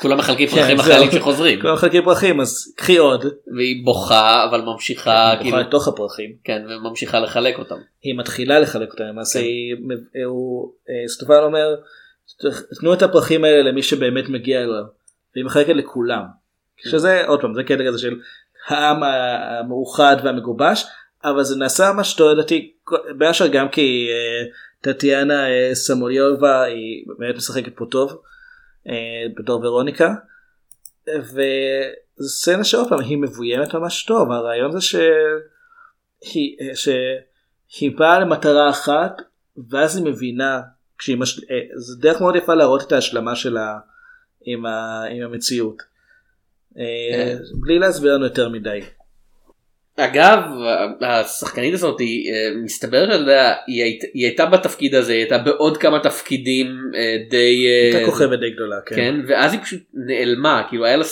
כולם מחלקים כן, פרחים. לחיילים שחוזרים כולם מחלקים פרחים אז קחי עוד. והיא בוכה אבל ממשיכה היא כאילו בוכה לתוך הפרחים. כן וממשיכה לחלק אותם היא מתחילה לחלק אותם למעשה כן. הוא, אה, סטופן אומר תנו את הפרחים האלה למי שבאמת מגיע לו והיא מחלקת לכולם כן. שזה עוד פעם זה קטע כזה של העם המאוחד והמגובש אבל זה נעשה ממש בין השאר גם כי אה, טטיאנה אה, סמוליובה היא באמת משחקת פה טוב בתור ורוניקה וזו סצנה שעוד פעם היא מבוימת ממש טוב הרעיון זה שהיא, אה, שהיא באה למטרה אחת ואז היא מבינה כשהיא מש... אה, זה דרך מאוד יפה להראות את ההשלמה שלה עם, ה... עם המציאות. אה, בלי להסביר לנו יותר מדי. אגב השחקנית הזאת היא אה, מסתבר שאתה יודע, היא, היית, היא הייתה בתפקיד הזה היא הייתה בעוד כמה תפקידים אה, די אה, הייתה כוכבת די גדולה. כן. כן ואז היא פשוט נעלמה כאילו היה לה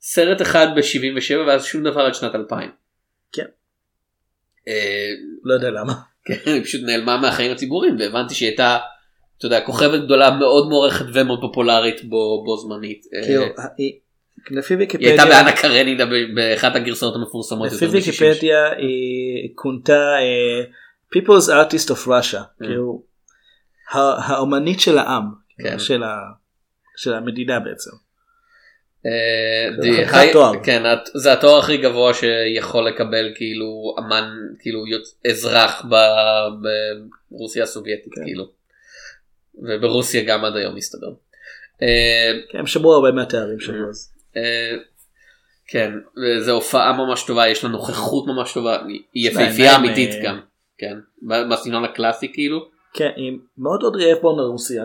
סרט אחד ב-77 ואז שום דבר עד שנת 2000. כן. אה, לא יודע למה. כן, היא פשוט נעלמה מהחיים הציבוריים והבנתי שהיא הייתה אתה יודע כוכבת גדולה מאוד מוערכת ומאוד פופולרית בו, בו זמנית. כאילו, לפי היא הייתה ויקיפדיה, באנה קרנידה באחת הגרסאות המפורסמות לפי יותר מ-60. ויקיפדיה היא כונתה אה, People's Artist of Russia. כאילו, ה- האומנית של העם. כן. של המדינה בעצם. אה. כן, זה התואר הכי גבוה שיכול לקבל כאילו אמן כאילו אזרח ברוסיה הסובייטית כן. כאילו. וברוסיה גם עד היום מסתבר. אה, כן, הם שמרו הרבה מהתארים שלו. אז. אה, כן, זו הופעה ממש טובה, יש לה נוכחות ממש טובה, היא- יפהפייה אמיתית אה, גם, כן, בסגנון הקלאסי כאילו, כן, היא מאוד עוד רעבון לרוסיה.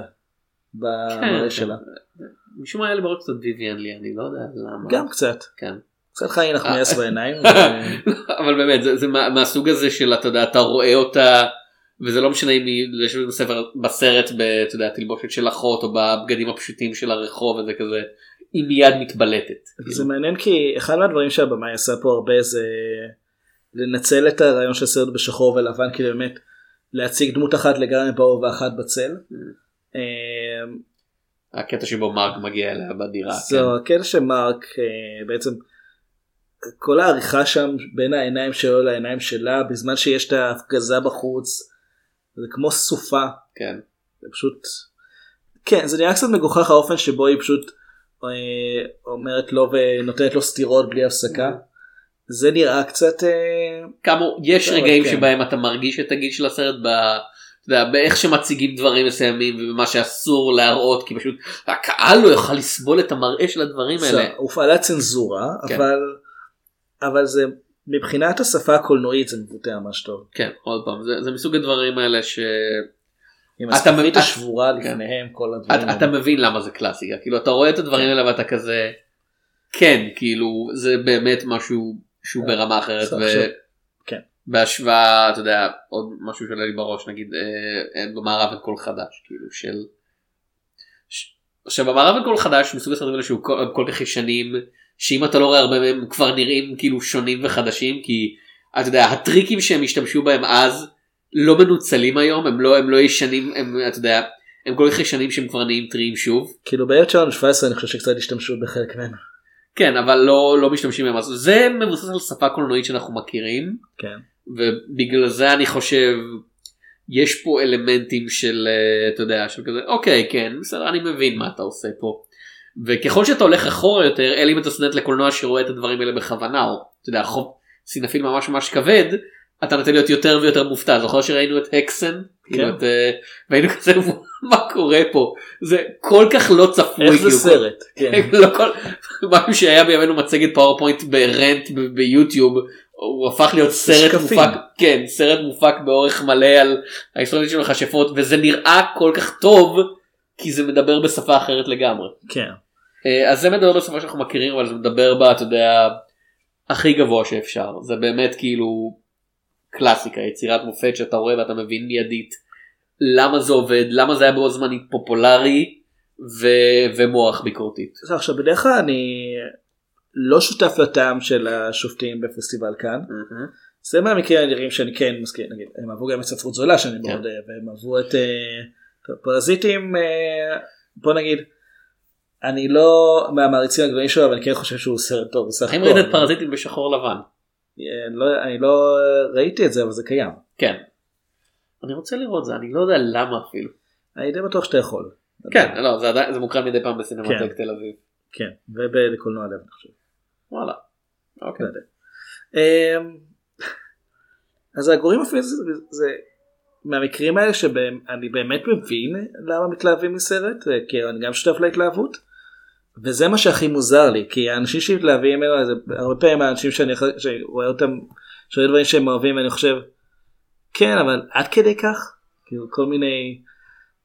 במראה כן. שלה. משום מה היה לי בראש קצת ויויאן לי, אני לא יודע למה, גם קצת. כן. קצת חיים נחמיאס בעיניים. אבל באמת זה, זה מה- מהסוג הזה של אתה יודע אתה רואה אותה וזה לא משנה אם היא יושבת בספר בסרט אתה יודע תלבושת של אחות או בבגדים הפשוטים של הרחוב וזה כזה היא מיד מתבלטת. זה מעניין כי אחד מהדברים שהבמאי עשה פה הרבה זה לנצל את הרעיון של סרט בשחור ולבן כאילו באמת להציג דמות אחת לגמרי באור ואחת בצל. אמ, הקטע שבו מרק מגיע אליה בדירה. זהו הקטע שמרק אה, בעצם כל העריכה שם בין העיניים שלו לעיניים שלה בזמן שיש את ההפגזה בחוץ זה כמו סופה כן. זה פשוט כן זה נראה קצת מגוחך האופן שבו היא פשוט אומרת לו ונותנת לו סטירות בלי הפסקה זה נראה קצת אה, כאמור יש רגעים כן. שבהם אתה מרגיש את הגיל של הסרט ב... אתה יודע, באיך שמציגים דברים מסוימים ובמה שאסור להראות כי פשוט הקהל לא יוכל לסבול את המראה של הדברים האלה. הופעלה צנזורה כן. אבל אבל זה מבחינת השפה הקולנועית זה מבוטא ממש טוב. כן עוד פעם זה, זה מסוג הדברים האלה ש... עם הזכוכית מבין- השבורה כן. לפניהם כל הדברים. אתה, מבין למה זה קלאסיקה כאילו אתה רואה את הדברים האלה ואתה כזה כן כאילו זה באמת משהו שהוא ברמה אחרת כן. בהשוואה אתה יודע עוד משהו שעולה לי בראש נגיד אה, אה, במערב קול חדש כאילו של. עכשיו במערב קול חדש מסוג הסרטים האלה שהוא כל, כל כך ישנים שאם אתה לא רואה הרבה מהם כבר נראים כאילו שונים וחדשים כי אתה יודע הטריקים שהם השתמשו בהם אז לא מנוצלים היום הם לא הם לא ישנים הם אתה יודע הם כל כך ישנים שהם כבר נהיים טריים שוב כאילו ב-1917 אני חושב שקצת השתמשו בחלק מהם. כן אבל לא לא משתמשים בהם אז זה מבוסס על שפה קולנועית שאנחנו מכירים כן. ובגלל זה אני חושב יש פה אלמנטים של אה, אתה יודע של כזה אוקיי כן בסדר אני מבין מה אתה עושה פה. וככל שאתה הולך אחורה יותר אלא אם אתה סטודנט לקולנוע שרואה את הדברים האלה בכוונה או אתה יודע חוב סינפיל ממש ממש כבד אתה נותן להיות יותר ויותר מופתע זוכר שראינו את הקסן כאילו את, אה, והיינו כזה מה קורה פה זה כל כך לא צפוי איך זה כאילו, סרט? כן. לא כל משהו שהיה בימינו מצגת פאורפוינט ב rant ביוטיוב הוא הפך להיות סרט שקפים. מופק כן סרט מופק באורך מלא על ההיסטוריה של מכשפות וזה נראה כל כך טוב כי זה מדבר בשפה אחרת לגמרי כן. אה, אז זה מדבר בשפה שאנחנו מכירים אבל זה מדבר בה אתה יודע הכי גבוה שאפשר זה באמת כאילו קלאסיקה יצירת מופת שאתה רואה ואתה מבין מיידית למה זה עובד למה זה היה בו זמנית פופולרי ו- ומוח ביקורתית. עכשיו בדרך כלל אני לא שותף לטעם של השופטים בפסטיבל כאן. זה מהמקרים הנראים שאני כן מסכים נגיד הם אהבו גם את ספרות זולה שאני כן. מאוד אוהב והם אהבו את טוב, פרזיטים אה, בוא נגיד אני לא מהמעריצים הגדולים שלו אבל אני כן חושב שהוא סרט טוב האם. ראית את פרזיטים בשחור לבן? אה, לא- אני לא ראיתי את זה אבל זה קיים. כן. אני רוצה לראות זה אני לא יודע למה אפילו. אני די בטוח שאתה יכול. כן לא זה עדיין זה מוקרן מדי פעם כן. בסינמטק תל אביב. כן ובקולנוע לב אני חושב. וואלה. אוקיי. אמ, אז הגורים הפיזיים זה, זה מהמקרים האלה שאני באמת מבין למה מתלהבים מסרט כי אני גם שותף להתלהבות. וזה מה שהכי מוזר לי כי האנשים שמתלהבים ממנו זה הרבה פעמים האנשים שאני רואה אותם שרואה דברים שהם אוהבים ואני חושב כן אבל עד כדי כך? כאילו כל מיני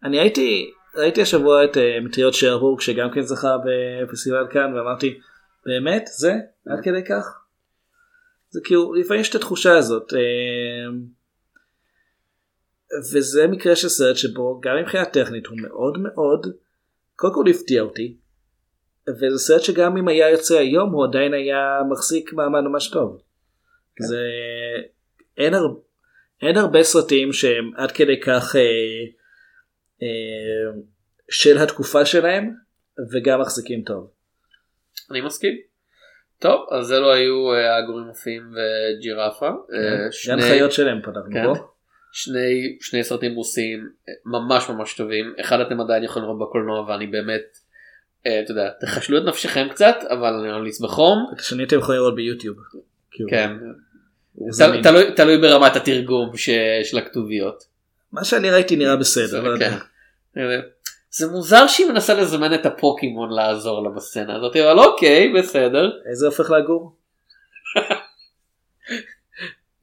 אני הייתי ראיתי השבוע את אה, מטריות שרבורג שגם כן זכה בפסטיבל כאן ואמרתי באמת? זה? עד כדי כך. זה כאילו לפעמים יש את התחושה הזאת אה, וזה מקרה של סרט שבו גם מבחינה טכנית הוא מאוד מאוד קודם כל הפתיע אותי וזה סרט שגם אם היה יוצא היום הוא עדיין היה מחזיק מעמד ממש טוב. זה אין, הר... אין הרבה סרטים שהם עד כדי כך אה, אה, של התקופה שלהם וגם מחזיקים טוב. אני מסכים. טוב אז אלו היו אה, הגורים מופיעים וג'ירפה. אה, גם חיות שלהם פתחנו כן. בו. שני שני סרטים רוסיים אה, ממש ממש טובים אחד אתם עדיין יכולים לראות בקולנוע ואני באמת אה, אתה יודע תחשלו את נפשכם קצת אבל אני ממליץ בחום. את השני אתם יכולים לראות ביוטיוב. כאילו, כן. תלוי- ברמת התרגום של הכתוביות. מה שאני ראיתי נראה בסדר. לא. כן. זה מוזר שהיא מנסה לזמן את הפוקימון לעזור לה בסצנה הזאת אבל אוקיי בסדר. איזה הופך לגור?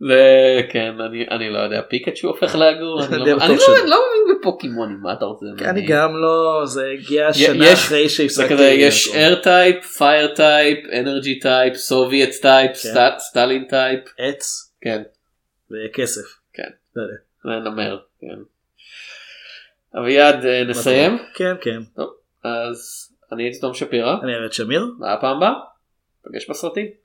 וכן אני אני לא יודע פיקאצ'ו הופך אני אני לא- לא- שלא. אני לא מבין בפוקימונים מה אתה רוצה? אני גם לא זה הגיע שנה אחרי שהפסקתי. יש type, fire type, energy type, soviet type, כן. סטלין type, עץ כן, וכסף. כן. לא נמר, כן. אביעד אה, נסיים, כן כן. אז אני הייתי תום שפירא, אני ארד שמיר. מה הפעם הבאה? נפגש בסרטים.